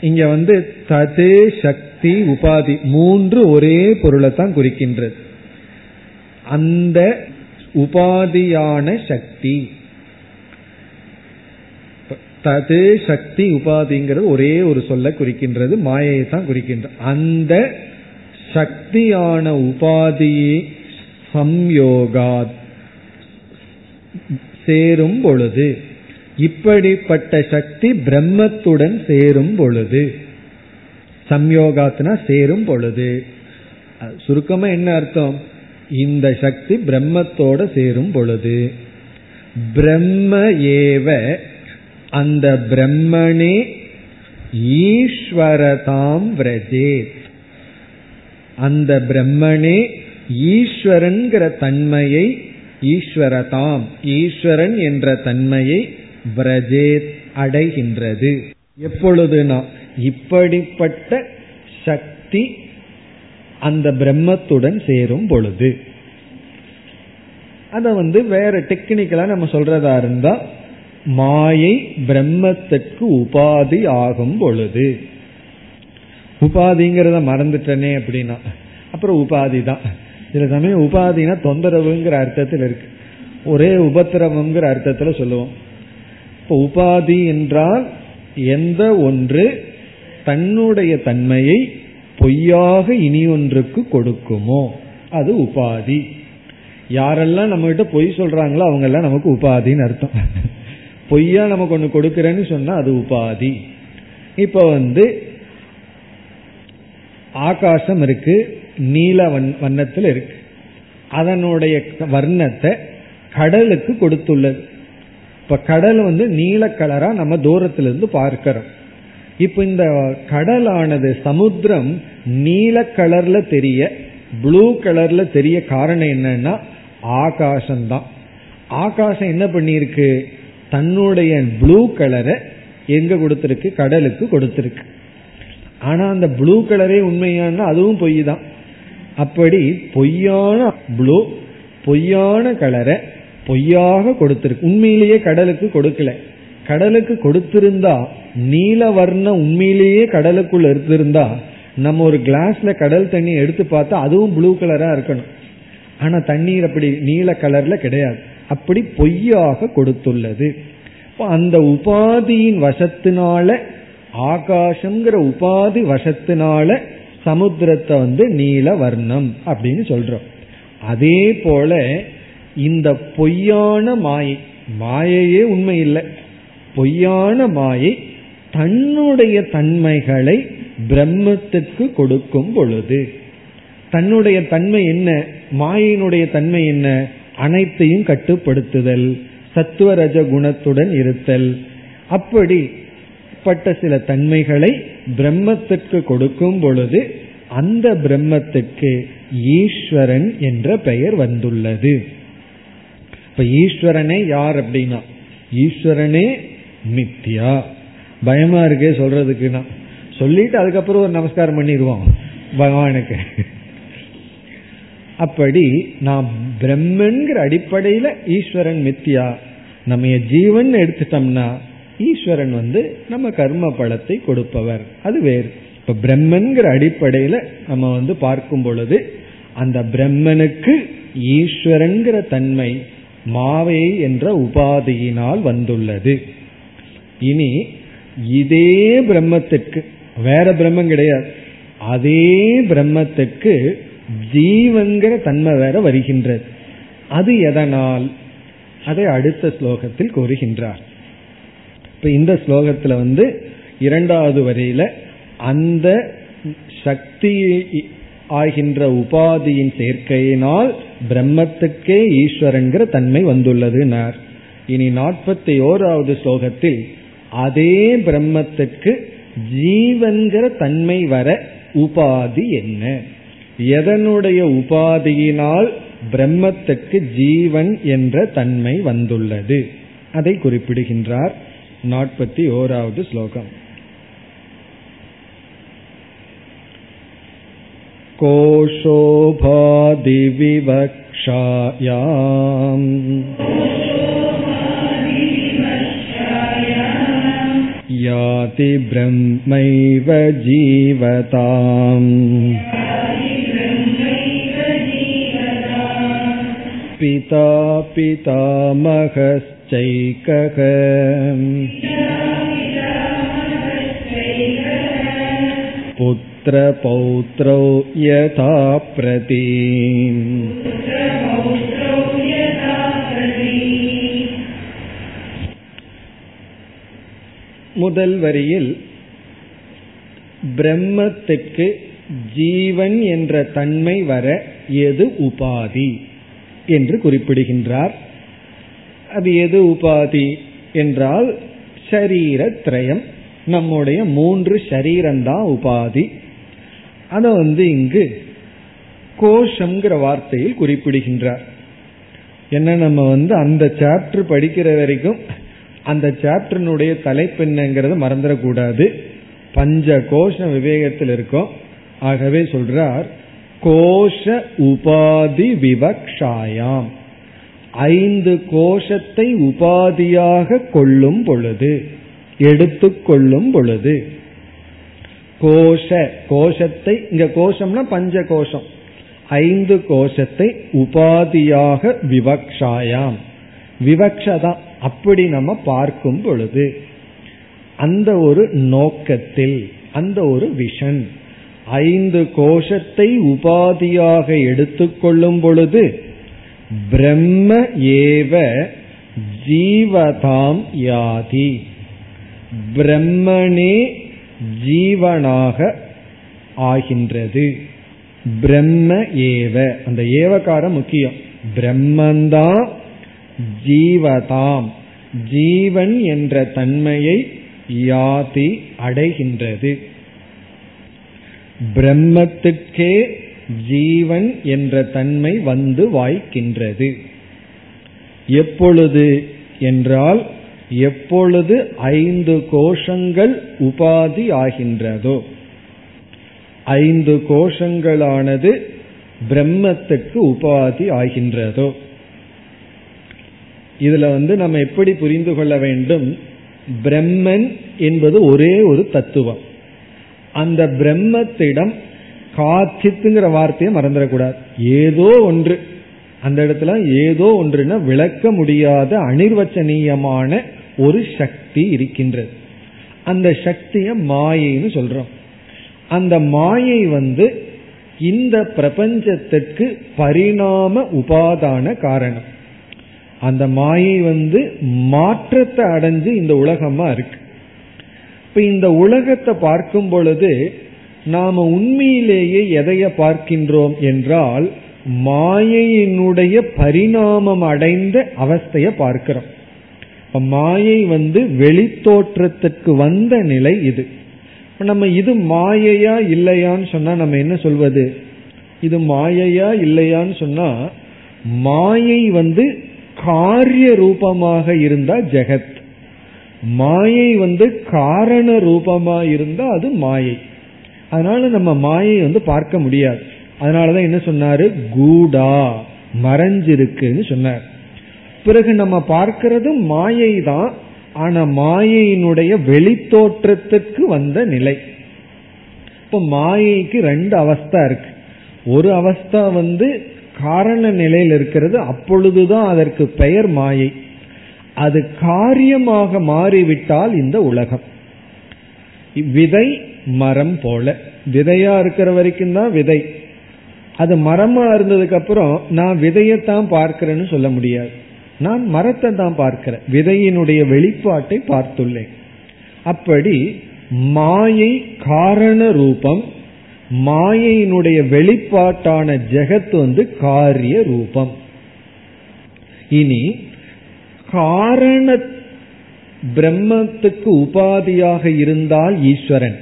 இங்க வந்து தது சக்தி உபாதி மூன்று ஒரே பொருளை தான் குறிக்கின்றது. அந்த உபாதியான சக்தி. தது சக்தி உபாதிங்கிறது ஒரே ஒரு சொல்ல குறிக்கின்றது மாயையை தான் குறிக்கின்றது அந்த சக்தியான உபாதியை சம்யோகாத் சேரும் பொழுது இப்படிப்பட்ட சக்தி பிரம்மத்துடன் சேரும் பொழுது சம்யோகாத்னா சேரும் பொழுது. சுருக்கமா என்ன அர்த்தம்? இந்த சக்தி பிரம்மத்தோட சேரும் பொழுது. பிரம்ம ஏவ அந்த பிரம்மனே ஈஸ்வரதாம் விரஜேத். அந்த பிரம்மனே ஈஸ்வரன்கிற தன்மையை ஈஸ்வரதாம் ஈஸ்வரன் என்ற தன்மையை பிரஜேத் அடைகின்றது. எப்பொழுதுனா இப்படிப்பட்ட சக்தி அந்த பிரம்மத்துடன் சேரும் பொழுது. அத வந்து வேற டெக்னிக்கலா நம்ம சொல்றதா இருந்தா மாயை பிரம்மத்திற்கு உபாதி ஆகும் பொழுது. உபாதிங்கிறத மறந்துட்டனே அப்படின்னா அப்புறம் உபாதி தான். சில சமயம் உபாதினா தொந்தரவுங்கிற அர்த்தத்தில் இருக்கு. ஒரே உபத்திரவங்கிற அர்த்தத்துல சொல்லுவோம். இப்போ உபாதி என்றால் எந்த ஒன்று தன்னுடைய தன்மையை பொய்யாக இனி ஒன்றுக்கு கொடுக்குமோ அது உபாதி. யாரெல்லாம் நம்ம கிட்ட பொய் சொல்றாங்களோ அவங்க எல்லாம் நமக்கு உபாதின்னு அர்த்தம். பொய்யா நமக்கு ஒன்று கொடுக்கறேன்னு சொன்னா அது உபாதி. இப்ப வந்து ஆகாசம் இருக்கு நீல வண் வண்ணத்தில் இருக்கு. அதனுடைய வர்ணத்தை கடலுக்கு கொடுத்துள்ளது. இப்ப கடல் வந்து நீல கலரா நம்ம தூரத்திலிருந்து பார்க்கிறோம். இப்ப இந்த கடலானது சமுத்திரம் நீல கலர்ல தெரிய ப்ளூ கலர்ல தெரிய காரணம் என்னன்னா ஆகாசம்தான். ஆகாசம் என்ன பண்ணியிருக்கு? தன்னுடைய ப்ளூ கலரை எங்க கொடுத்திருக்கு? கடலுக்கு கொடுத்திருக்கு. ஆனா அந்த ப்ளூ கலரே உண்மையான அதுவும் பொய் தான் அப்படி பொய்யான ப்ளூ பொய்யான கலரை பொய்யாக கொடுத்திருக்கு உண்மையிலேயே கடலுக்கு கொடுக்கல. கடலுக்கு கொடுத்திருந்தா நீல வர்ணம் உண்மையிலேயே கடலுக்குள்ள இருந்திருந்தா நம்ம ஒரு கிளாஸ்ல கடல் தண்ணி எடுத்து பார்த்தா அதுவும் ப்ளூ கலரா இருக்கணும். ஆனா தண்ணீர் அப்படி நீல கலர்ல கிடையாது. அப்படி பொய்யாக கொடுத்துள்ளது. அந்த உபாதியின் வசத்தினால ஆகாசம்ங்கிற உபாதி வசத்தினால சமுத்திரத்தை வந்து நீல வர்ணம் அப்படின்னு சொல்றோம். அதே போல இந்த பொய்யான மாயை மாயையே உண்மை இல்லை பொய்யான மாயை தன்னுடைய தன்மைகளை பிரம்மத்துக்கு கொடுக்கும் பொழுது தன்னுடைய தன்மை என்ன மாயினுடைய தன்மை என்ன அனைத்தையும் கட்டுப்படுத்துதல் சத்துவரஜ குணத்துடன் இருத்தல். அப்படிப்பட்ட சில தன்மைகளை பிரம்மத்திற்கு கொடுக்கும் பொழுது அந்த பிரம்மத்துக்கு ஈஸ்வரன் என்ற பெயர் வந்துள்ளது. இப்ப ஈஸ்வரனே யார் அப்படின்னா? ஈஸ்வரனே மித்யா. பயமா இருக்கே சொல்றதுக்குன்னா. சொல்லிட்டு அதுக்கப்புறம் ஒரு நமஸ்காரம் பண்ணிடுவோம் பகவானுக்கு. அப்படி நாம் பிரம்மன்கிற அடிப்படையில ஈஸ்வரன் மித்தியா நம்ம ஜீவன் எடுத்துட்டோம்னா ஈஸ்வரன் வந்து நம்ம கர்ம பலத்தை கொடுப்பவர். அது வேறு. இப்ப பிரம்மன்கிற அடிப்படையில நம்ம வந்து பார்க்கும் பொழுது அந்த பிரம்மனுக்கு ஈஸ்வரன்கிற தன்மை மாவை என்ற உபாதியினால் வந்துள்ளது. இனி இதே பிரம்மத்துக்கு வேற பிரம்மம் கிடையாது. அதே பிரம்மத்துக்கு ஜீவங்கிற தன்மை வேற வருகின்றது. அது எதனால்? அதை அடுத்த ஸ்லோகத்தில் கூறுகின்றார். இப்ப இந்த ஸ்லோகத்துல வந்து இரண்டாவது வரையில அந்த சக்தி ஆகின்ற உபாதியின் சேர்க்கையினால் பிரம்மத்துக்கே ஈஸ்வரங்கிற தன்மை வந்துள்ளதுனார். இனி நாற்பத்தி ஓராவது ஸ்லோகத்தில் அதே பிரம்மத்துக்கு ஜீவன்கிற தன்மை வர உபாதி என்ன? எதனுடைய உபாதியினால் பிரம்மத்துக்கு ஜீவன் என்ற தன்மை வந்துள்ளது? அதை குறிப்பிடுகின்றார் நாற்பத்தி ஓராவது ஸ்லோகம். कोशोभादिविवक्षायाम् याति ब्रह्मैव जीवताम् पिता पितामहश्चैकः पुत्रपौत्रौ यथा प्रति முதல் வரியில் பிரம்மத்துக்கு ஜீவன் என்ற தன்மை வர எது உபாதி என்று குறிப்பிடுகின்றார் அது எது உபாதி என்றால் ஷரீரத்ரயம் நம்முடைய மூன்று ஷரீரம்தான் உபாதி அதை வந்து இங்கு கோஷம்ங்கிற வார்த்தையில் குறிப்பிடுகின்றார். என்ன நம்ம வந்து அந்த சாப்டர் படிக்கிற வரைக்கும் அந்த சாப்டர்னுடைய தலைப்பு என்னங்கிறத மறந்துடக்கூடாது. பஞ்ச கோஷ விவேகத்தில் இருக்கும். ஆகவே சொல்றார் கோஷ உபாதி விவக்ஷாயாம். ஐந்து கோஷத்தை உபாதியாக கொள்ளும் பொழுது எடுத்துக்கொள்ளும் பொழுது கோஷ கோஷத்தை இங்க கோஷம்னா பஞ்ச கோஷம் ஐந்து கோஷத்தை உபாதியாக விவக்ஷாயாம். விவக்ஷதா அப்படி நம்ம பார்க்கும் பொழுது அந்த ஒரு நோக்கத்தில் அந்த ஒரு விஷன் ஐந்து கோஷத்தை உபாதியாக எடுத்துக்கொள்ளும் பொழுது பிரம்ம ஏவ ஜீவதாம் யாதி. பிரம்மனே ஜீவனாக ஆகின்றது. பிரம்ம ஏவ. அந்த ஏவகாரம் முக்கியம். பிரம்மந்தான் ஜீவதாம். ஜீவன் என்ற தன்மையை யாதி அடைகின்றது. பிரம்மத்துக்கே ஜீவன் என்ற தன்மை வந்து வாய்க்கின்றது. எப்பொழுது என்றால் எப்பொழுது ஐந்து கோஷங்கள் உபாதி ஆகின்றதோ ஐந்து கோஷங்களானது பிரம்மத்துக்கு உபாதி ஆகின்றதோ இதுல வந்து நம்ம எப்படி புரிந்து கொள்ள வேண்டும்? பிரம்மன் என்பது ஒரே ஒரு தத்துவம். அந்த பிரம்மத்திடம் காட்சித்துங்கிற வார்த்தையை மறந்துடக்கூடாது. ஏதோ ஒன்று. அந்த இடத்துல ஏதோ ஒன்றுனா விளக்க முடியாத அனிர்வச்சனீயமான ஒரு சக்தி இருக்கின்றது. அந்த சக்திய மாயைன்னு சொல்றோம். அந்த மாயை வந்து இந்த பிரபஞ்சத்திற்கு பரிணாம உபாதான காரணம். அந்த மாயை வந்து மாற்றத்தை அடைஞ்சு இந்த உலகமா இருக்கு. இப்ப இந்த உலகத்தை பார்க்கும் பொழுது நாம உண்மையிலேயே எதைய பார்க்கின்றோம் என்றால் மாயையினுடைய பரிணாமம் அடைந்த அவஸ்தைய பார்க்கிறோம். மாயை வந்து வெளித்தோற்றத்துக்கு வந்த நிலை இது. நம்ம இது மாயையா இல்லையான்னு சொன்னா நம்ம என்ன சொல்வது? இது மாயையா இல்லையான்னு சொன்னா மாயை வந்து காரிய ரூபமாக இருந்தா ஜெகத். மாயை வந்து காரண ரூபமா இருந்தா அது மாயை. அதனால நம்ம மாயை வந்து பார்க்க முடியாது. அதனாலதான் என்ன சொன்னாரு? கூடா மறைஞ்சிருக்குன்னு சொன்னார். பிறகு நம்ம பார்க்கிறது மாயை தான் ஆனா மாயையினுடைய வெளித்தோற்றத்துக்கு வந்த நிலை. இப்ப மாயைக்கு ரெண்டு அவஸ்தா இருக்கு. ஒரு அவஸ்தா வந்து காரண நிலையில் இருக்கிறது அப்பொழுதுதான் அதற்கு பெயர் மாயை. அது காரியமாக மாறிவிட்டால் இந்த உலகம். விதை மரம் போல. விதையா இருக்கிற வரைக்கும் தான் விதை. அது மரமா இருந்ததுக்கு அப்புறம் நான் விதையத்தான் பார்க்கிறேன்னு சொல்ல முடியாது. நான் மரத்தை தான் பார்க்கிறேன். விதையினுடைய வெளிப்பாட்டை பார்த்துள்ளேன். அப்படி மாயை காரண ரூபம் மாயையினுடைய வெளிப்பாட்டான ஜெகத் வந்து காரிய ரூபம். இனி காரண பிரம்மத்துக்கு உபாதியாக இருந்தால் ஈஸ்வரன்.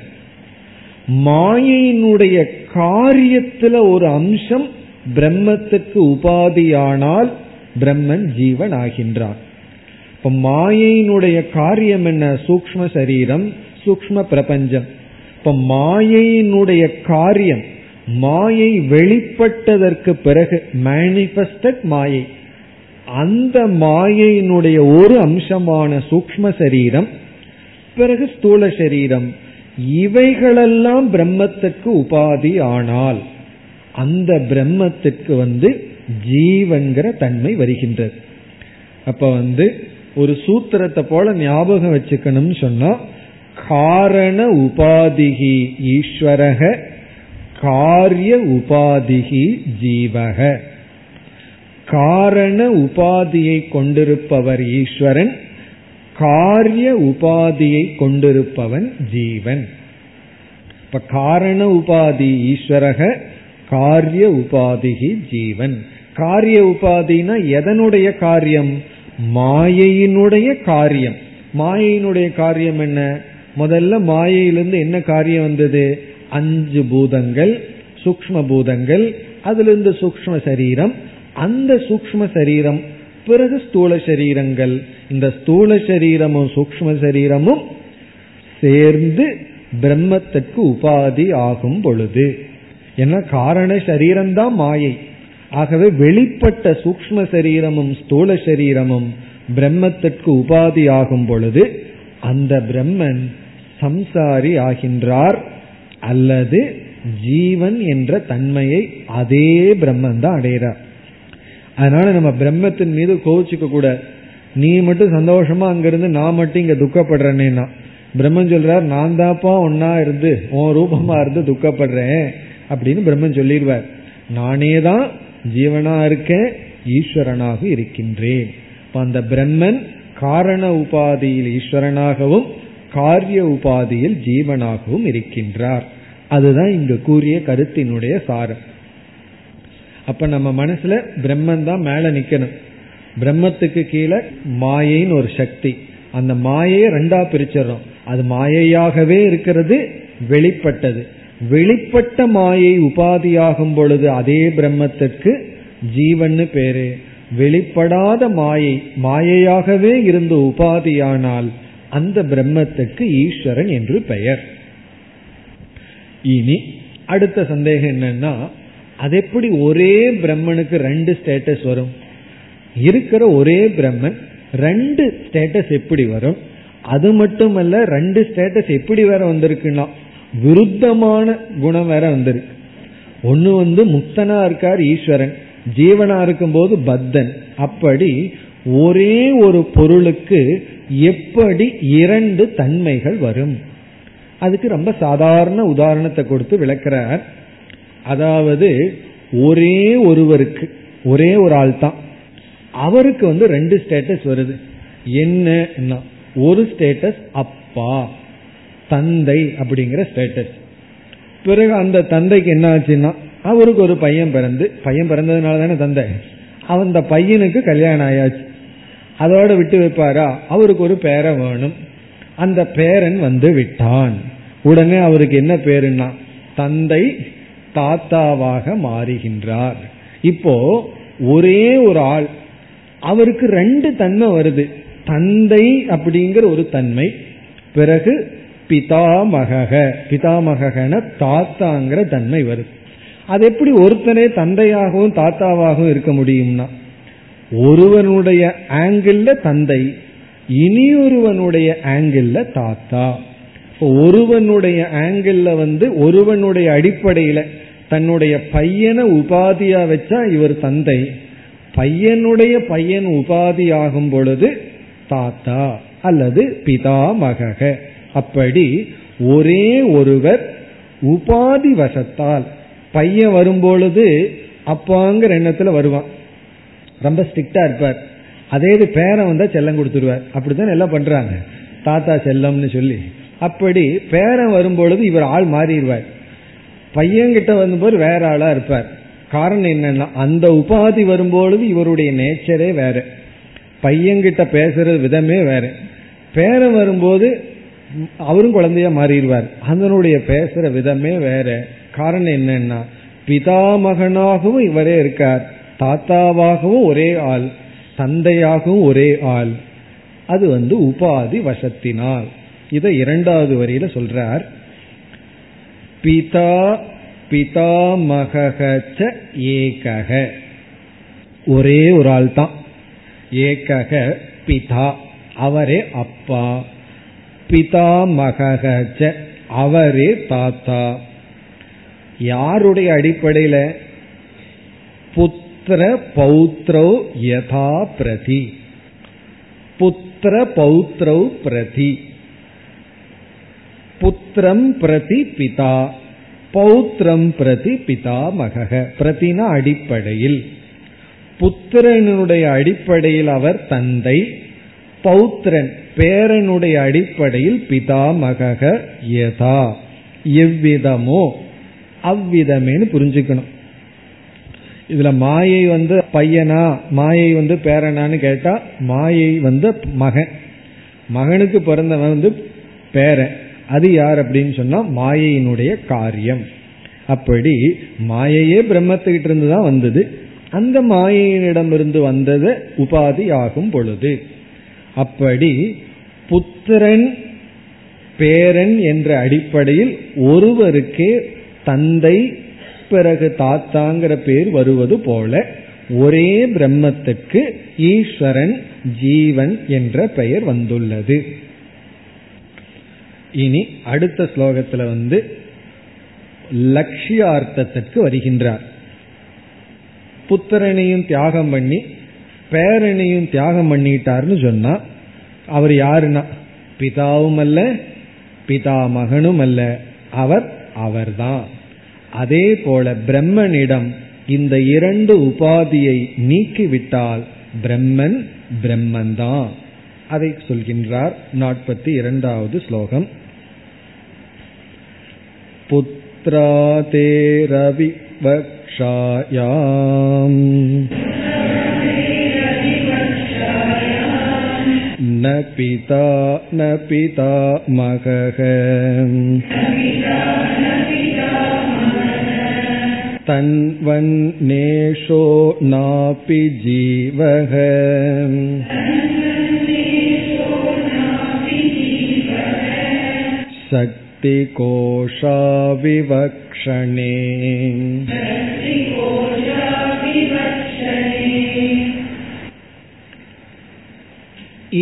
மாயையினுடைய காரியத்துல ஒரு அம்சம் பிரம்மத்துக்கு உபாதியானால் பிரம்மன் ஜீவன் ஆகின்றான் இப்ப மாயையினுடைய காரியம் என்ன? சூக்ம சரீரம் சூக்ம பிரபஞ்சம். இப்ப மாயையினுடைய காரியம் மாயை வெளிப்பட்டதற்கு பிறகு மேனிபெஸ்டட் மாயை. அந்த மாயையினுடைய ஒரு அம்சமான சூக்ம சரீரம் பிறகு ஸ்தூல சரீரம். இவைகளெல்லாம் பிரம்மத்துக்கு உபாதி ஆனால் அந்த பிரம்மத்துக்கு வந்து ஜீவன்கிற தன்மை வருகின்றது. அப்ப வந்து ஒரு சூத்திரத்தை போல ஞாபகம் வச்சுக்கணும்னு சொன்னா காரண உபாதிகி ஈஸ்வரக காரிய உபாதிகி ஜீவக. காரண உபாதியை கொண்டிருப்பவர் ஈஸ்வரன் காரிய உபாதியை கொண்டிருப்பவன் ஜீவன். இப்ப காரண உபாதி ஈஸ்வரக காரிய உபாதிகி ஜீவன். காரிய உபாதினா எதனுடைய காரியம்? மாயையினுடைய காரியம். மாயையினுடைய காரியம் என்ன? முதல்ல மாயையிலிருந்து என்ன காரியம் வந்தது? அஞ்சு பூதங்கள் சூக்ம பூதங்கள் அதிலிருந்து சூக்ம சரீரம். அந்த சூக்ம சரீரம் பிறகு ஸ்தூல சரீரங்கள். இந்த ஸ்தூல சரீரமும் சூக்ம சரீரமும் சேர்ந்து பிரம்மத்துக்கு உபாதி ஆகும் பொழுது. ஏன்னா காரண சரீரம்தான் மாயை. ஆகவே வெளிப்பட்ட சூக்ம சரீரமும் ஸ்தூல சரீரமும் பிரம்மத்திற்கு உபாதி ஆகும் பொழுது அந்த பிரம்மன் சம்சாரி ஆகின்றார். அல்லது ஜீவன் என்ற தன்மையை அதே பிரம்மன் தான் அடைகிறார். அதனால நம்ம பிரம்மத்தின் மீது கோவிச்சுக்க கூட நீ மட்டும் சந்தோஷமா அங்கிருந்து நான் மட்டும் இங்க துக்கப்படுறேன்னா பிரம்மன் சொல்றார் நான் தாப்பா ஒன்னா இருந்து உன் ரூபமா இருந்து துக்கப்படுறேன் அப்படின்னு பிரம்மன் சொல்லிடுவார். நானே தான் ஜீவனா இருக்கேன் ஈஸ்வரனாக இருக்கின்றேன். அந்த பிரம்மன் காரண உபாதியில் ஈஸ்வரனாகவும் காரிய உபாதியில் ஜீவனாகவும் இருக்கின்றார். அதுதான் இங்கு கூறிய கருத்தினுடைய சாரம். அப்ப நம்ம மனசுல பிரம்மன் தான் மேல நிக்கணும். பிரம்மத்துக்கு கீழே மாயைன்னு ஒரு சக்தி. அந்த மாயையை ரெண்டா பிரிச்சிடறோம். அது மாயையாகவே இருக்கிறது வெளிப்பட்டது. வெளிப்பட்ட மாயை உபாதியாகும் பொழுது அதே பிரம்மத்திற்கு ஜீவன்னு பேரு. வெளிப்படாத மாயை மாயையாகவே இருந்த உபாதியானால் அந்த பிரம்மத்துக்கு ஈஸ்வரன் என்று பெயர். இனி அடுத்த சந்தேகம் என்னன்னா அது எப்படி ஒரே பிரம்மனுக்கு ரெண்டு ஸ்டேட்டஸ் வரும்? இருக்கிற ஒரே பிரம்மன் ரெண்டு ஸ்டேட்டஸ் எப்படி வரும்? அது மட்டுமல்ல ரெண்டு ஸ்டேட்டஸ் எப்படி வேற வந்திருக்குன்னா விருத்தமான குணம் வேற வந்திருக்கு. ஒன்னு வந்து முக்தனா இருக்கார் ஈஸ்வரன் ஜீவனா இருக்கும்போது பத்தன். அப்படி ஒரே ஒரு பொருளுக்கு எப்படி இரண்டு தன்மைகள் வரும்? அதுக்கு ரொம்ப சாதாரண உதாரணத்தை கொடுத்து விளக்கிறார். அதாவது ஒரே ஒருவருக்கு ஒரே ஒரு ஆள் தான் அவருக்கு வந்து ரெண்டு ஸ்டேட்டஸ் வருது. என்ன ஒரு ஸ்டேட்டஸ் அப்பா தந்தை அப்படிங்கிற ஸ்டேட்டஸ் பிறகு அந்த தந்தைக்கு என்ன ஆச்சுன்னா அவருக்கு ஒரு பையன் பிறந்து பையன் பிறந்ததுனால தானே தந்தை. அந்த பையனுக்கு கல்யாணம் ஆயாச்சு. அதோட விட்டு வைப்பாரா? அவருக்கு ஒரு பேரன் வேணும். அந்த பேரன் வந்து விட்டான். உடனே அவருக்கு என்ன பேருன்னா தந்தை தாத்தாவாக மாறுகின்றார். இப்போ ஒரே ஒரு ஆள் அவருக்கு ரெண்டு தன்மை வருது. தந்தை அப்படிங்கிற ஒரு தன்மை பிறகு பிதாமக பிதாமகன தாத்தாங்கிற தன்மை வருது. அது எப்படி ஒருத்தனே தந்தையாகவும் தாத்தாவாகவும் இருக்க முடியும்னா ஒருவனுடைய ஆங்கிள் தந்தை இனியொருவனுடைய ஆங்கிள் தாத்தா. ஒருவனுடைய ஆங்கிள் வந்து ஒருவனுடைய அடிப்படையில தன்னுடைய பையனை உபாதியா வச்சா இவர் தந்தை பையனுடைய பையன் உபாதி ஆகும் பொழுது தாத்தா அல்லது பிதா மகக. அப்படி ஒரே ஒருவர் உபாதி வசத்தால் பையன் வரும்பொழுது அப்பாங்கிற எண்ணத்துல வருவான். ரொம்ப ஸ்ட்ரிக்டா இருப்பார். அதே இது பேரன் வந்தா செல்லம் கொடுத்துருவார். அப்படித்தான் எல்லாம் பண்றாங்க. தாத்தா செல்லம்னு சொல்லி. அப்படி பேரன் வரும்பொழுது இவர் ஆள் மாறிடுவார். பையன்கிட்ட வந்தபோது வேற ஆளா இருப்பார். காரணம் என்னன்னா அந்த உபாதி வரும்பொழுது இவருடைய நேச்சரே வேற. பையன்கிட்ட பேசுறது விதமே வேற. பேரன் வரும்போது அவரும் குழந்தையா மாறிடுவார். அதனுடைய பேசுற விதமே வேற. காரணம் என்னன்னா பிதாமகனாகவும் இவரே இருக்கார். தாத்தாவாகவும் ஒரே ஆள். தந்தையாகவும் ஒரே ஆள். அது வந்து உபாதி வசத்தினால். இதை இரண்டாவது வரியில சொல்றார். பிதா பிதாமகச்ச ஏகக ஒரே ஒரு ஆள் தான் ஏகக பிதா அவரே அப்பா. பிதாமகச்ச அவரே தாத்தா. யாருடைய அடிப்படையில்? புத்திர பௌத்ரோ யதா பிரதி. புத்திர பௌத்ரௌ பிரதி. புத்திரம் பிரதி பிதா. பௌத்திரம் பிரதி பிதாமக பிரதினா அடிப்படையில். புத்திரனுடைய அடிப்படையில் அவர் தந்தை. பௌத்திரன் பேரனுடைய அடிப்படையில் பிதாமக யதா. எவ்விதமோ அவ்விதமேனு புரிஞ்சுக்கணும். இதுல மாயை வந்து பையனா மாயை வந்து பேரனான்னு கேட்டா மாயை வந்து மகன். மகனுக்கு பிறந்தவன் வந்து பேரன். அது யார் அப்படின்னு சொன்னா மாயையினுடைய காரியம். அப்படி மாயையே பிரம்மத்துக்கிட்ட இருந்து தான் வந்தது. அந்த மாயையினிடமிருந்து வந்தது உபாதி ஆகும் பொழுது. அப்படி புத்திரன் பேரன் என்ற அடிப்படையில் ஒருவருக்கே தந்தை பிறகு தாத்தாங்கிற பேர் வருவது போல ஒரே பிரம்மத்துக்கு ஈஸ்வரன் ஜீவன் என்ற பெயர் வந்துள்ளது. இனி அடுத்த ஸ்லோகத்துல வந்து லட்சியார்த்தத்திற்கு வருகின்றார். புத்திரனையும் தியாகம் பண்ணி பேரனையும் தியாகம் பண்ணிட்டார்னு சொன்னா அவர் யாருன்னா? பிதாவும் அல்ல பிதா மகனும் அல்ல அவர் அவர்தான். அதே போல பிரம்மனிடம் இந்த இரண்டு உபாதியை நீக்கிவிட்டால் பிரம்மன் பிரம்மன்தான். அதை சொல்கின்றார் நாற்பத்தி இரண்டாவது ஸ்லோகம். पुत्रातेरविवक्षायाम् न पिता न पिता मगः तन्वन्नेषो नापि जीवः शक्तिकोशाविवक्षणे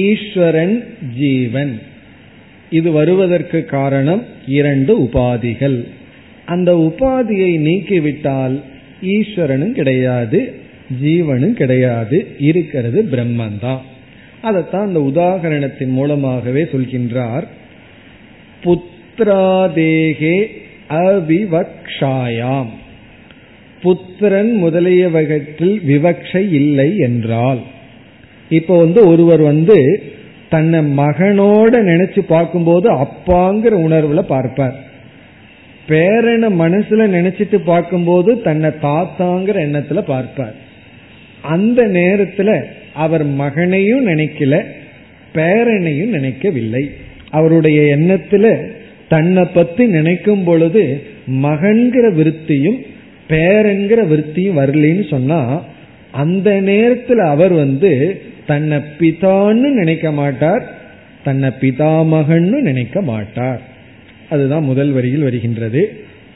ஈஸ்வரன் ஜீவன் இது வருவதற்கு காரணம் இரண்டு உபாதிகள் அந்த உபாதியை நீக்கிவிட்டால் ஈஸ்வரனும் கிடையாது ஜீவனும் கிடையாது இருக்கிறது பிரம்மந்தான் அதைத்தான் அந்த உதாகரணத்தின் மூலமாகவே சொல்கின்றார் புத்திராதேகே அவிவக்ஷாயாம். புத்திரன் முதலியவகத்தில் விவக்ஷை இல்லை என்றால். இப்போ வந்து ஒருவர் வந்து தன்னை மகனோட நினைச்சு பார்க்கும்போது அப்பாங்கிற உணர்வுல பார்ப்பார். பேரனை மனசுல நினைச்சிட்டு பார்க்கும்போது தன்னை தாத்தாங்கிற எண்ணத்துல பார்ப்பார். அந்த நேரத்துல அவர் மகனையும் நினைக்கல பேரனையும் நினைக்கவில்லை. அவருடைய எண்ணத்துல தன்னை பத்தி நினைக்கும் பொழுது மகன்கிற விருத்தியும் பேரன்கிற விருத்தியும் வரலன்னு சொன்னா அந்த நேரத்தில் அவர் வந்து தன்னை பிதான்னு நினைக்க மாட்டார் தன்னை பிதாமகன்னு நினைக்க மாட்டார். அதுதான் முதல் வரியில் வருகின்றது.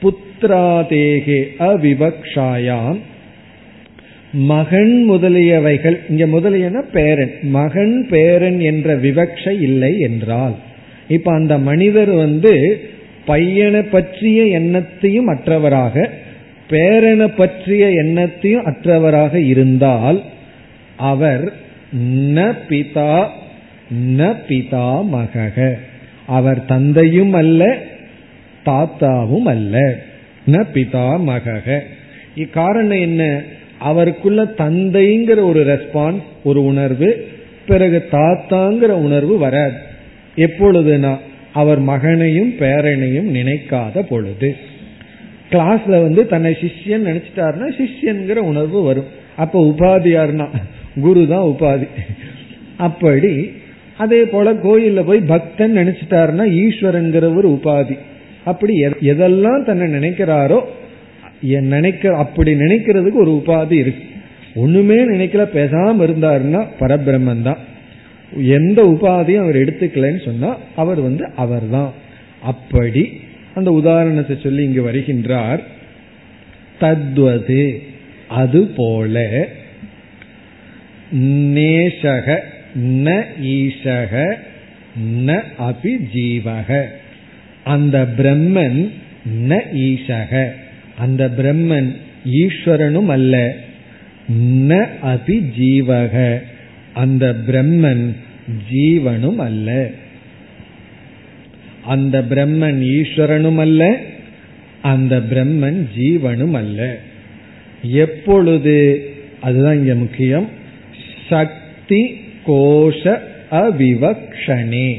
புத்திராதேகே அவிவக்ஷாயாம். மகன் முதலியவைகள் இங்க முதலியன பேரன் மகன் பேரன் என்ற விவக்ஷை இல்லை என்றால். இப்ப அந்த மனிதர் வந்து பையனை பற்றிய எண்ணத்தையும் அற்றவராக பேரனை பற்றிய எண்ணத்தையும் அற்றவராக இருந்தால் அவர் ந பிதா ந பிதா மகக. அவர் தந்தையும் அல்ல தாத்தாவும் அல்ல. ந பிதா மகக. இக்காரணம் என்ன? அவருக்குள்ள தந்தைங்கிற ஒரு ரெஸ்பான்ஸ் ஒரு உணர்வு பிறகு தாத்தாங்கிற உணர்வு வராது. எப்பொழுதுனா அவர் மகனையும் பேரனையும் நினைக்காத பொழுது. கிளாஸ்ல வந்து தன்னை சிஷ்யன் நினைச்சிட்டாருன்னா சிஷ்யன்கிற உணர்வு வரும். அப்ப உபாதியார்னா குரு தான் உபாதி. அப்படி அதே போல கோயில்ல போய் பக்தன் நினைச்சிட்டாருன்னா ஈஸ்வரங்கிற ஒரு உபாதி. அப்படி எதெல்லாம் தன்னை நினைக்கிறாரோ நினைக்க அப்படி நினைக்கிறதுக்கு ஒரு உபாதி இருக்கு. ஒண்ணுமே நினைக்கல பேசாம இருந்தாருன்னா பரபிரம்மன் தான். எந்த உபாதியும் அவர் எடுத்துக்கலன்னு சொன்னா அவர் வந்து அவர்தான். அப்படி அந்த உதாரணத்தை சொல்லி இங்கு வருகின்றார். தத்வது அது போல நேசக ந ஈசக ந அபி ஜீவக அந்த பிரம்மன் ந ஈசக அந்த பிரம்மன் ஈஸ்வரனும் அல்ல ந அபி ஜீவக அந்த பிரம்மன் ஜீவனும் அல்ல அந்த பிரம்மன் ஈஸ்வரனும் அல்ல அந்த பிரம்மன் ஜீவனும் அல்ல எப்பொழுது அதுதான் இங்க முக்கியம் சக்தி கோஷ அவிவக்ஷனே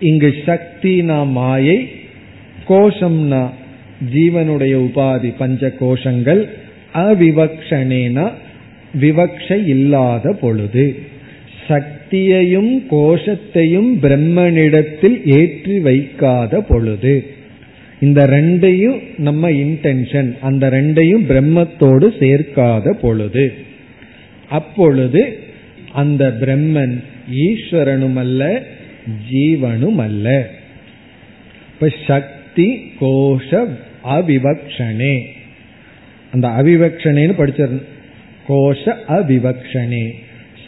இங்கு சக்தினா மாயை கோஷம்னா ஜீவனுடைய உபாதி பஞ்ச கோஷங்கள் அவிவக்ஷனேனா விவக்ஷை இல்லாத பொழுது. சக்தி சக்தியையும் கோஷத்தையும் பிரம்மனிடத்தில் ஏற்றி வைக்காத பொழுது இந்த ரெண்டையும் நம்ம இன்டென்ஷன் அந்த ரெண்டையும் பிரம்மத்தோடு சேர்க்காத பொழுது அப்பொழுது அந்த பிரம்மன் ஈஸ்வரனும் அல்ல ஜீவனும் அல்ல இப்ப சக்தி கோஷ அவிவக்ஷனே அந்த அவிவக்ஷனேன்னு படிச்சிரு கோஷ அவிவக்ஷனே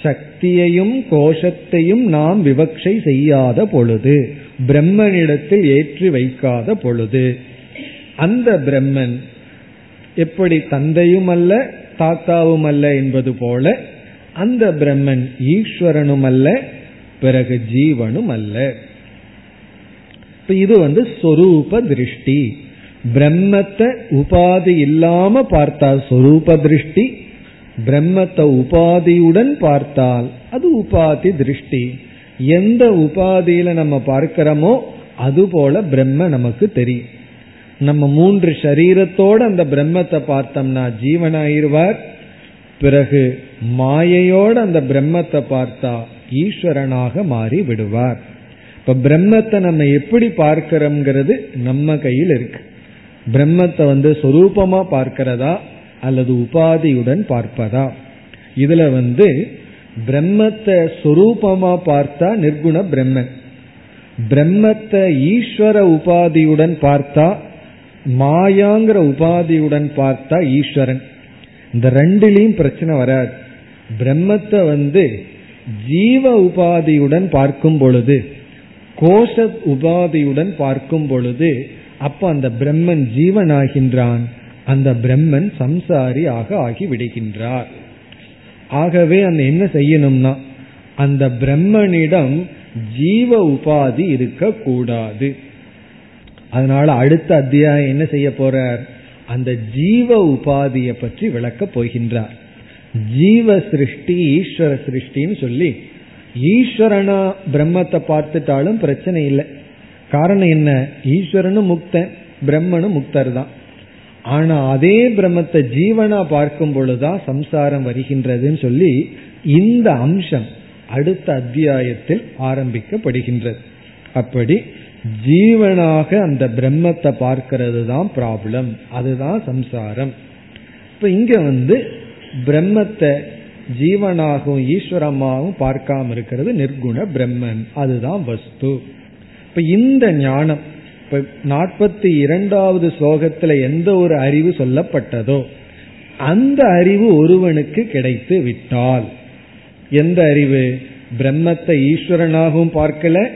சக்தியையும் கோஷத்தையும் நாம் விவக்ஷை செய்யாத பொழுது பிரம்மனிடத்தில் ஏற்றி வைக்காத பொழுது அந்த பிரம்மன் எப்படி தந்தையும் அல்ல தாத்தாவும் அல்ல என்பது போல அந்த பிரம்மன் ஈஸ்வரனும் அல்ல பிறகு ஜீவனும் அல்ல இது வந்து சொரூப திருஷ்டி. பிரம்மத்தை உபாதி இல்லாம பார்த்தால் சொரூப திருஷ்டி பிரம்மத்தை உபாதியுடன் பார்த்தால் அது உபாதி திருஷ்டி. எந்த உபாதியில நம்ம பார்க்கிறோமோ அது போல பிரம்ம நமக்கு தெரியும். நம்ம மூன்று சரீரத்தோடு அந்த பிரம்மத்தை பார்த்தோம்னா ஜீவனாயிருவார் பிறகு மாயையோடு அந்த பிரம்மத்தை பார்த்தா ஈஸ்வரனாக மாறி விடுவார். இப்ப பிரம்மத்தை நம்ம எப்படி பார்க்கிறோம்ங்கிறது நம்ம கையில் இருக்கு. பிரம்மத்தை வந்து சொரூபமா பார்க்கிறதா? அல்லது உபாதியுடன் பார்ப்பதா? இதுல வந்து பிரம்மத்தை சொரூபமா பார்த்தா நிர்குண பிரம்மன். பிரம்மத்தை ஈஸ்வர உபாதியுடன் பார்த்தா மாயாங்கிற உபாதியுடன் பார்த்தா ஈஸ்வரன். இந்த ரெண்டுலேயும் பிரச்சனை வராது. பிரம்மத்தை வந்து ஜீவ உபாதியுடன் பார்க்கும் பொழுது கோஷ உபாதியுடன் பார்க்கும் பொழுது அப்ப அந்த பிரம்மன் ஜீவனாகின்றான். அந்த பிரம்மன் சம்சாரி ஆக ஆகி விடுகின்றார் ஆகவே அந்த என்ன செய்யணும்னா அந்த பிரம்மனிடம் ஜீவ உபாதி இருக்க கூடாது அதனால அடுத்த அத்தியாயம் என்ன செய்ய போறார்? அந்த ஜீவ உபாதியை பற்றி விளக்க போகின்றார். ஜீவ சிருஷ்டி ஈஸ்வர சிருஷ்டின்னு சொல்லி ஈஸ்வரனா பிரம்மத்தை பார்த்துட்டாலும் பிரச்சனை இல்லை. காரணம் என்ன? ஈஸ்வரனும் முக்தன் பிரம்மனும் முக்தர் தான் ஆனா அதே பிரம்மத்தை ஜீவனா பார்க்கும் பொழுதுதான் சம்சாரம் வருகின்றதுன்னு சொல்லி இந்த அம்சம் அடுத்த அத்தியாயத்தில் ஆரம்பிக்கப்படுகின்றது. அப்படி ஜீவனாக அந்த பிரம்மத்தை பார்க்கிறது தான் ப்ராப்ளம் அதுதான் சம்சாரம். இப்ப இங்க வந்து பிரம்மத்தை ஜீவனாகவும் ஈஸ்வரமாகவும் பார்க்காம இருக்கிறது நிர்குண பிரம்மன். அதுதான் வஸ்து. இப்ப இந்த ஞானம் இப்ப நாற்பத்தி இரண்டாவது ஸ்லோகத்துல எந்த ஒரு அறிவு சொல்லப்பட்டதோ அந்த அறிவு ஒருவனுக்கு கிடைத்து விட்டால் எந்த அறிவு? பிரம்மத்தை ஈஸ்வரனாகவும் பார்க்கல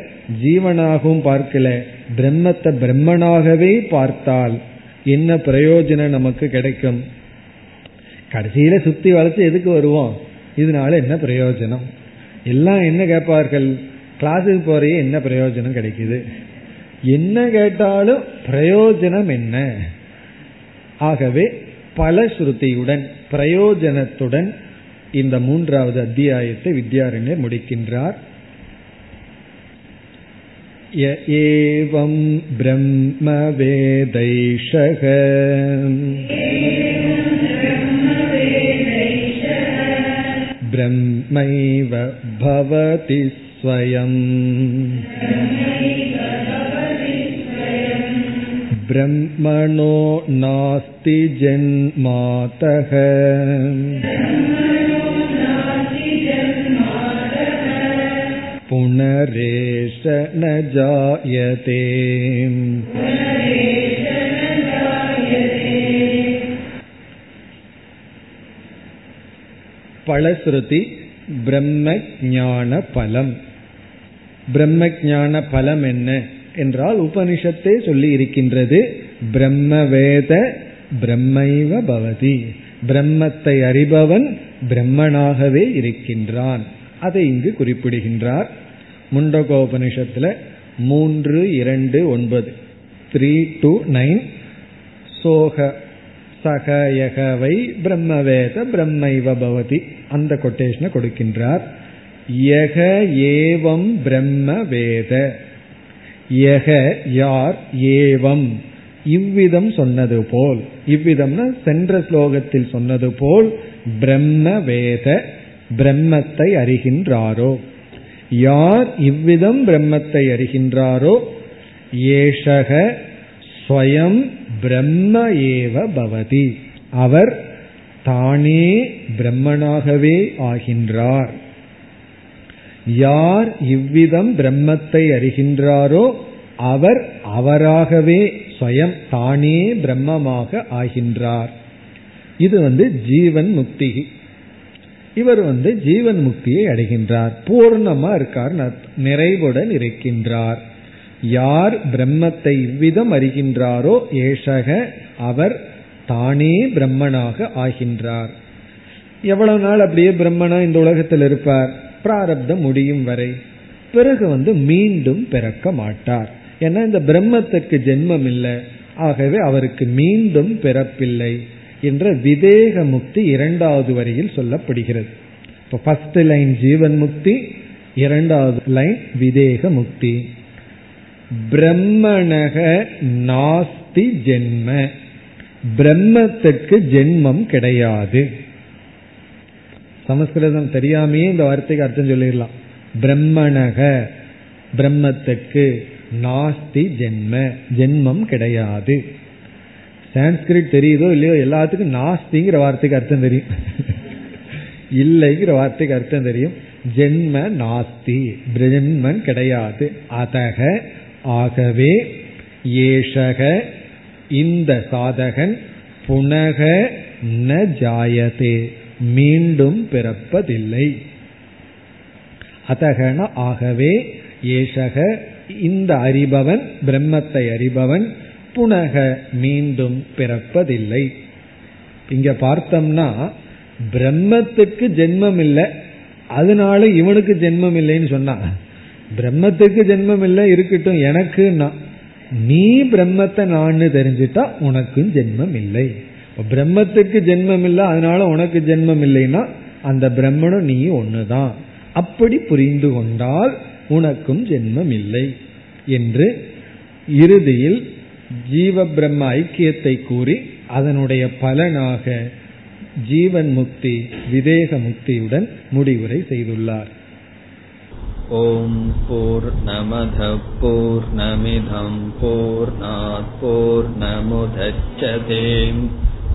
ஜீவனாகவும் பார்க்கல பிரம்மத்தை பிரம்மனாகவே பார்த்தால் என்ன பிரயோஜனம் நமக்கு கிடைக்கும்? கடைசியில சுத்தி வளர்த்து எதுக்கு வருவோம்? இதனால என்ன பிரயோஜனம்? எல்லாம் என்ன கேட்பார்கள்? கிளாஸுக்கு போறையே என்ன பிரயோஜனம் கிடைக்குது? என்ன கேட்டாலும் பிரயோஜனம் என்ன ஆகவே பலஸ்ருதியுடன் பிரயோஜனத்துடன் இந்த மூன்றாவது அத்தியாயத்தை வித்யாரண்யர் முடிக்கின்றார் य एवं ब्रह्मवेदैषः ब्रह्मैव भवति स्वयम् ब्रह्मणो नास्ति जन्मातः पुनरेष न जायते பலஸ்ருதி பிரம்ம ஞான பலம் பிரம்ம ஞான பலம் என்ன என்றால் உபனிஷத்தே சொல்லி இருக்கின்றது. பிரம்ம வேத பிரம்மைவ பவதி. பிரம்மத்தை அறிபவன் பிரம்மனாகவே இருக்கின்றான். அதை இங்கு குறிப்பிடுகின்றார். முண்டகோபனிஷத்துல மூன்று இரண்டு ஒன்பது. Three two nine. சோக சகயகவை பிரம்மவேத பிரம்மைவ பவதி. அந்த கொட்டேஷனை கொடுக்கின்றார். யக ஏவம் பிரம்ம வேத யக யார் ஏவம். இவ்விதம் சொன்னது போல் இவ்விதம்னா சென்ற ஸ்லோகத்தில் சொன்னது போல் பிரம்ம வேத பிரம்மத்தை அறிகின்றாரோ. யார் இவ்விதம் பிரம்மத்தை அறிகின்றாரோ? ஏஷக ஸ்வயம் பிரம்ம ஏவ பவதி. அவர் தானே பிரம்மனாகவே ஆகின்றார். யார் இவ்விதம் பிரம்மத்தை அறிகின்றாரோ அவர் அவராகவே ஸ்வயம் தானே பிரம்மமாக ஆகின்றார். இது வந்து ஜீவன் முக்தி. இவர் வந்து ஜீவன் முக்தியை அடைகின்றார். பூர்ணமா இருக்கார் நிறைவுடன் இருக்கின்றார். யார் பிரம்மத்தை இவ்விதம் அறிகின்றாரோ ஏஷக அவர் தானே பிரம்மனாக ஆகின்றார். எவ்வளவு நாள் அப்படியே பிரம்மனா இந்த உலகத்தில் இருப்பார்? பிராரப்தம் முடியும் வரை. பிறகு வந்து மீண்டும் பிறக்க மாட்டார். ஏன்னா இந்த பிரம்மத்திற்கு ஜென்மம் இல்லை. ஆகவே அவருக்கு மீண்டும் பிறப்பில்லை என்ற விதேக முக்தி இரண்டாவது வரியில் சொல்லப்படுகிறது. இப்போ ஃபர்ஸ்ட் லைன் ஜீவன் முக்தி இரண்டாவது லைன் விதேக முக்தி. பிரம்மணக நாஸ்தி ஜென்ம. பிரம்மத்திற்கு ஜென்மம் கிடையாது. சமஸ்கிருதம் தெரியாமையே இந்த வார்த்தைக்கு அர்த்தம் சொல்லிடலாம். பிரம்மணக பிரம்மத்துக்கு நாஸ்தி ஜென்ம ஜென்மம் கிடையாது. சான்ஸ்கிரிட் தெரியுதோ இல்லையோ எல்லாத்துக்கும் நாஸ்திங்கிற வார்த்தைக்கு அர்த்தம் தெரியும். இல்லைங்கிற வார்த்தைக்கு அர்த்தம் தெரியும். ஜென்ம நாஸ்தி பிரஜன்மன் கிடையாது. அதக ஆகவே ஏஷக இந்த சாதகன் புனக ந ஜாயதே. மீண்டும் பிறப்பதில்லை. அதகன ஆகவே ஏசக இந்த அறிபவன் பிரம்மத்தை அறிபவன் புனக மீண்டும் பிறப்பதில்லை. இங்க பார்த்தோம்னா பிரம்மத்துக்கு ஜென்மம் இல்லை அதனால இவனுக்கு ஜென்மம் இல்லைன்னு சொன்னா பிரம்மத்துக்கு ஜென்மம் இல்லை இருக்கட்டும் எனக்குன்னா நீ பிரம்மத்தை நான் தெரிஞ்சிட்டா உனக்கும் ஜென்மம் இல்லை பிரம்மத்துக்கு ஜென்மம் இல்லை அதனால உனக்கு ஜென்மம் இல்லைன்னா அந்த பிரம்மனும் நீ ஒண்ணுதான். அப்படி புரிந்து கொண்டால் உனக்கும் ஜென்மம் இல்லை என்று இறுதியில் ஜீவ பிரம்ம ஐக்கியத்தை கூறி அதனுடைய பலனாக ஜீவன் முக்தி விதேக முக்தியுடன் முடிவுரை செய்துள்ளார். ஓம் போர் நமத போர் நமிதம் போர் போர் நமுதச்சதேம்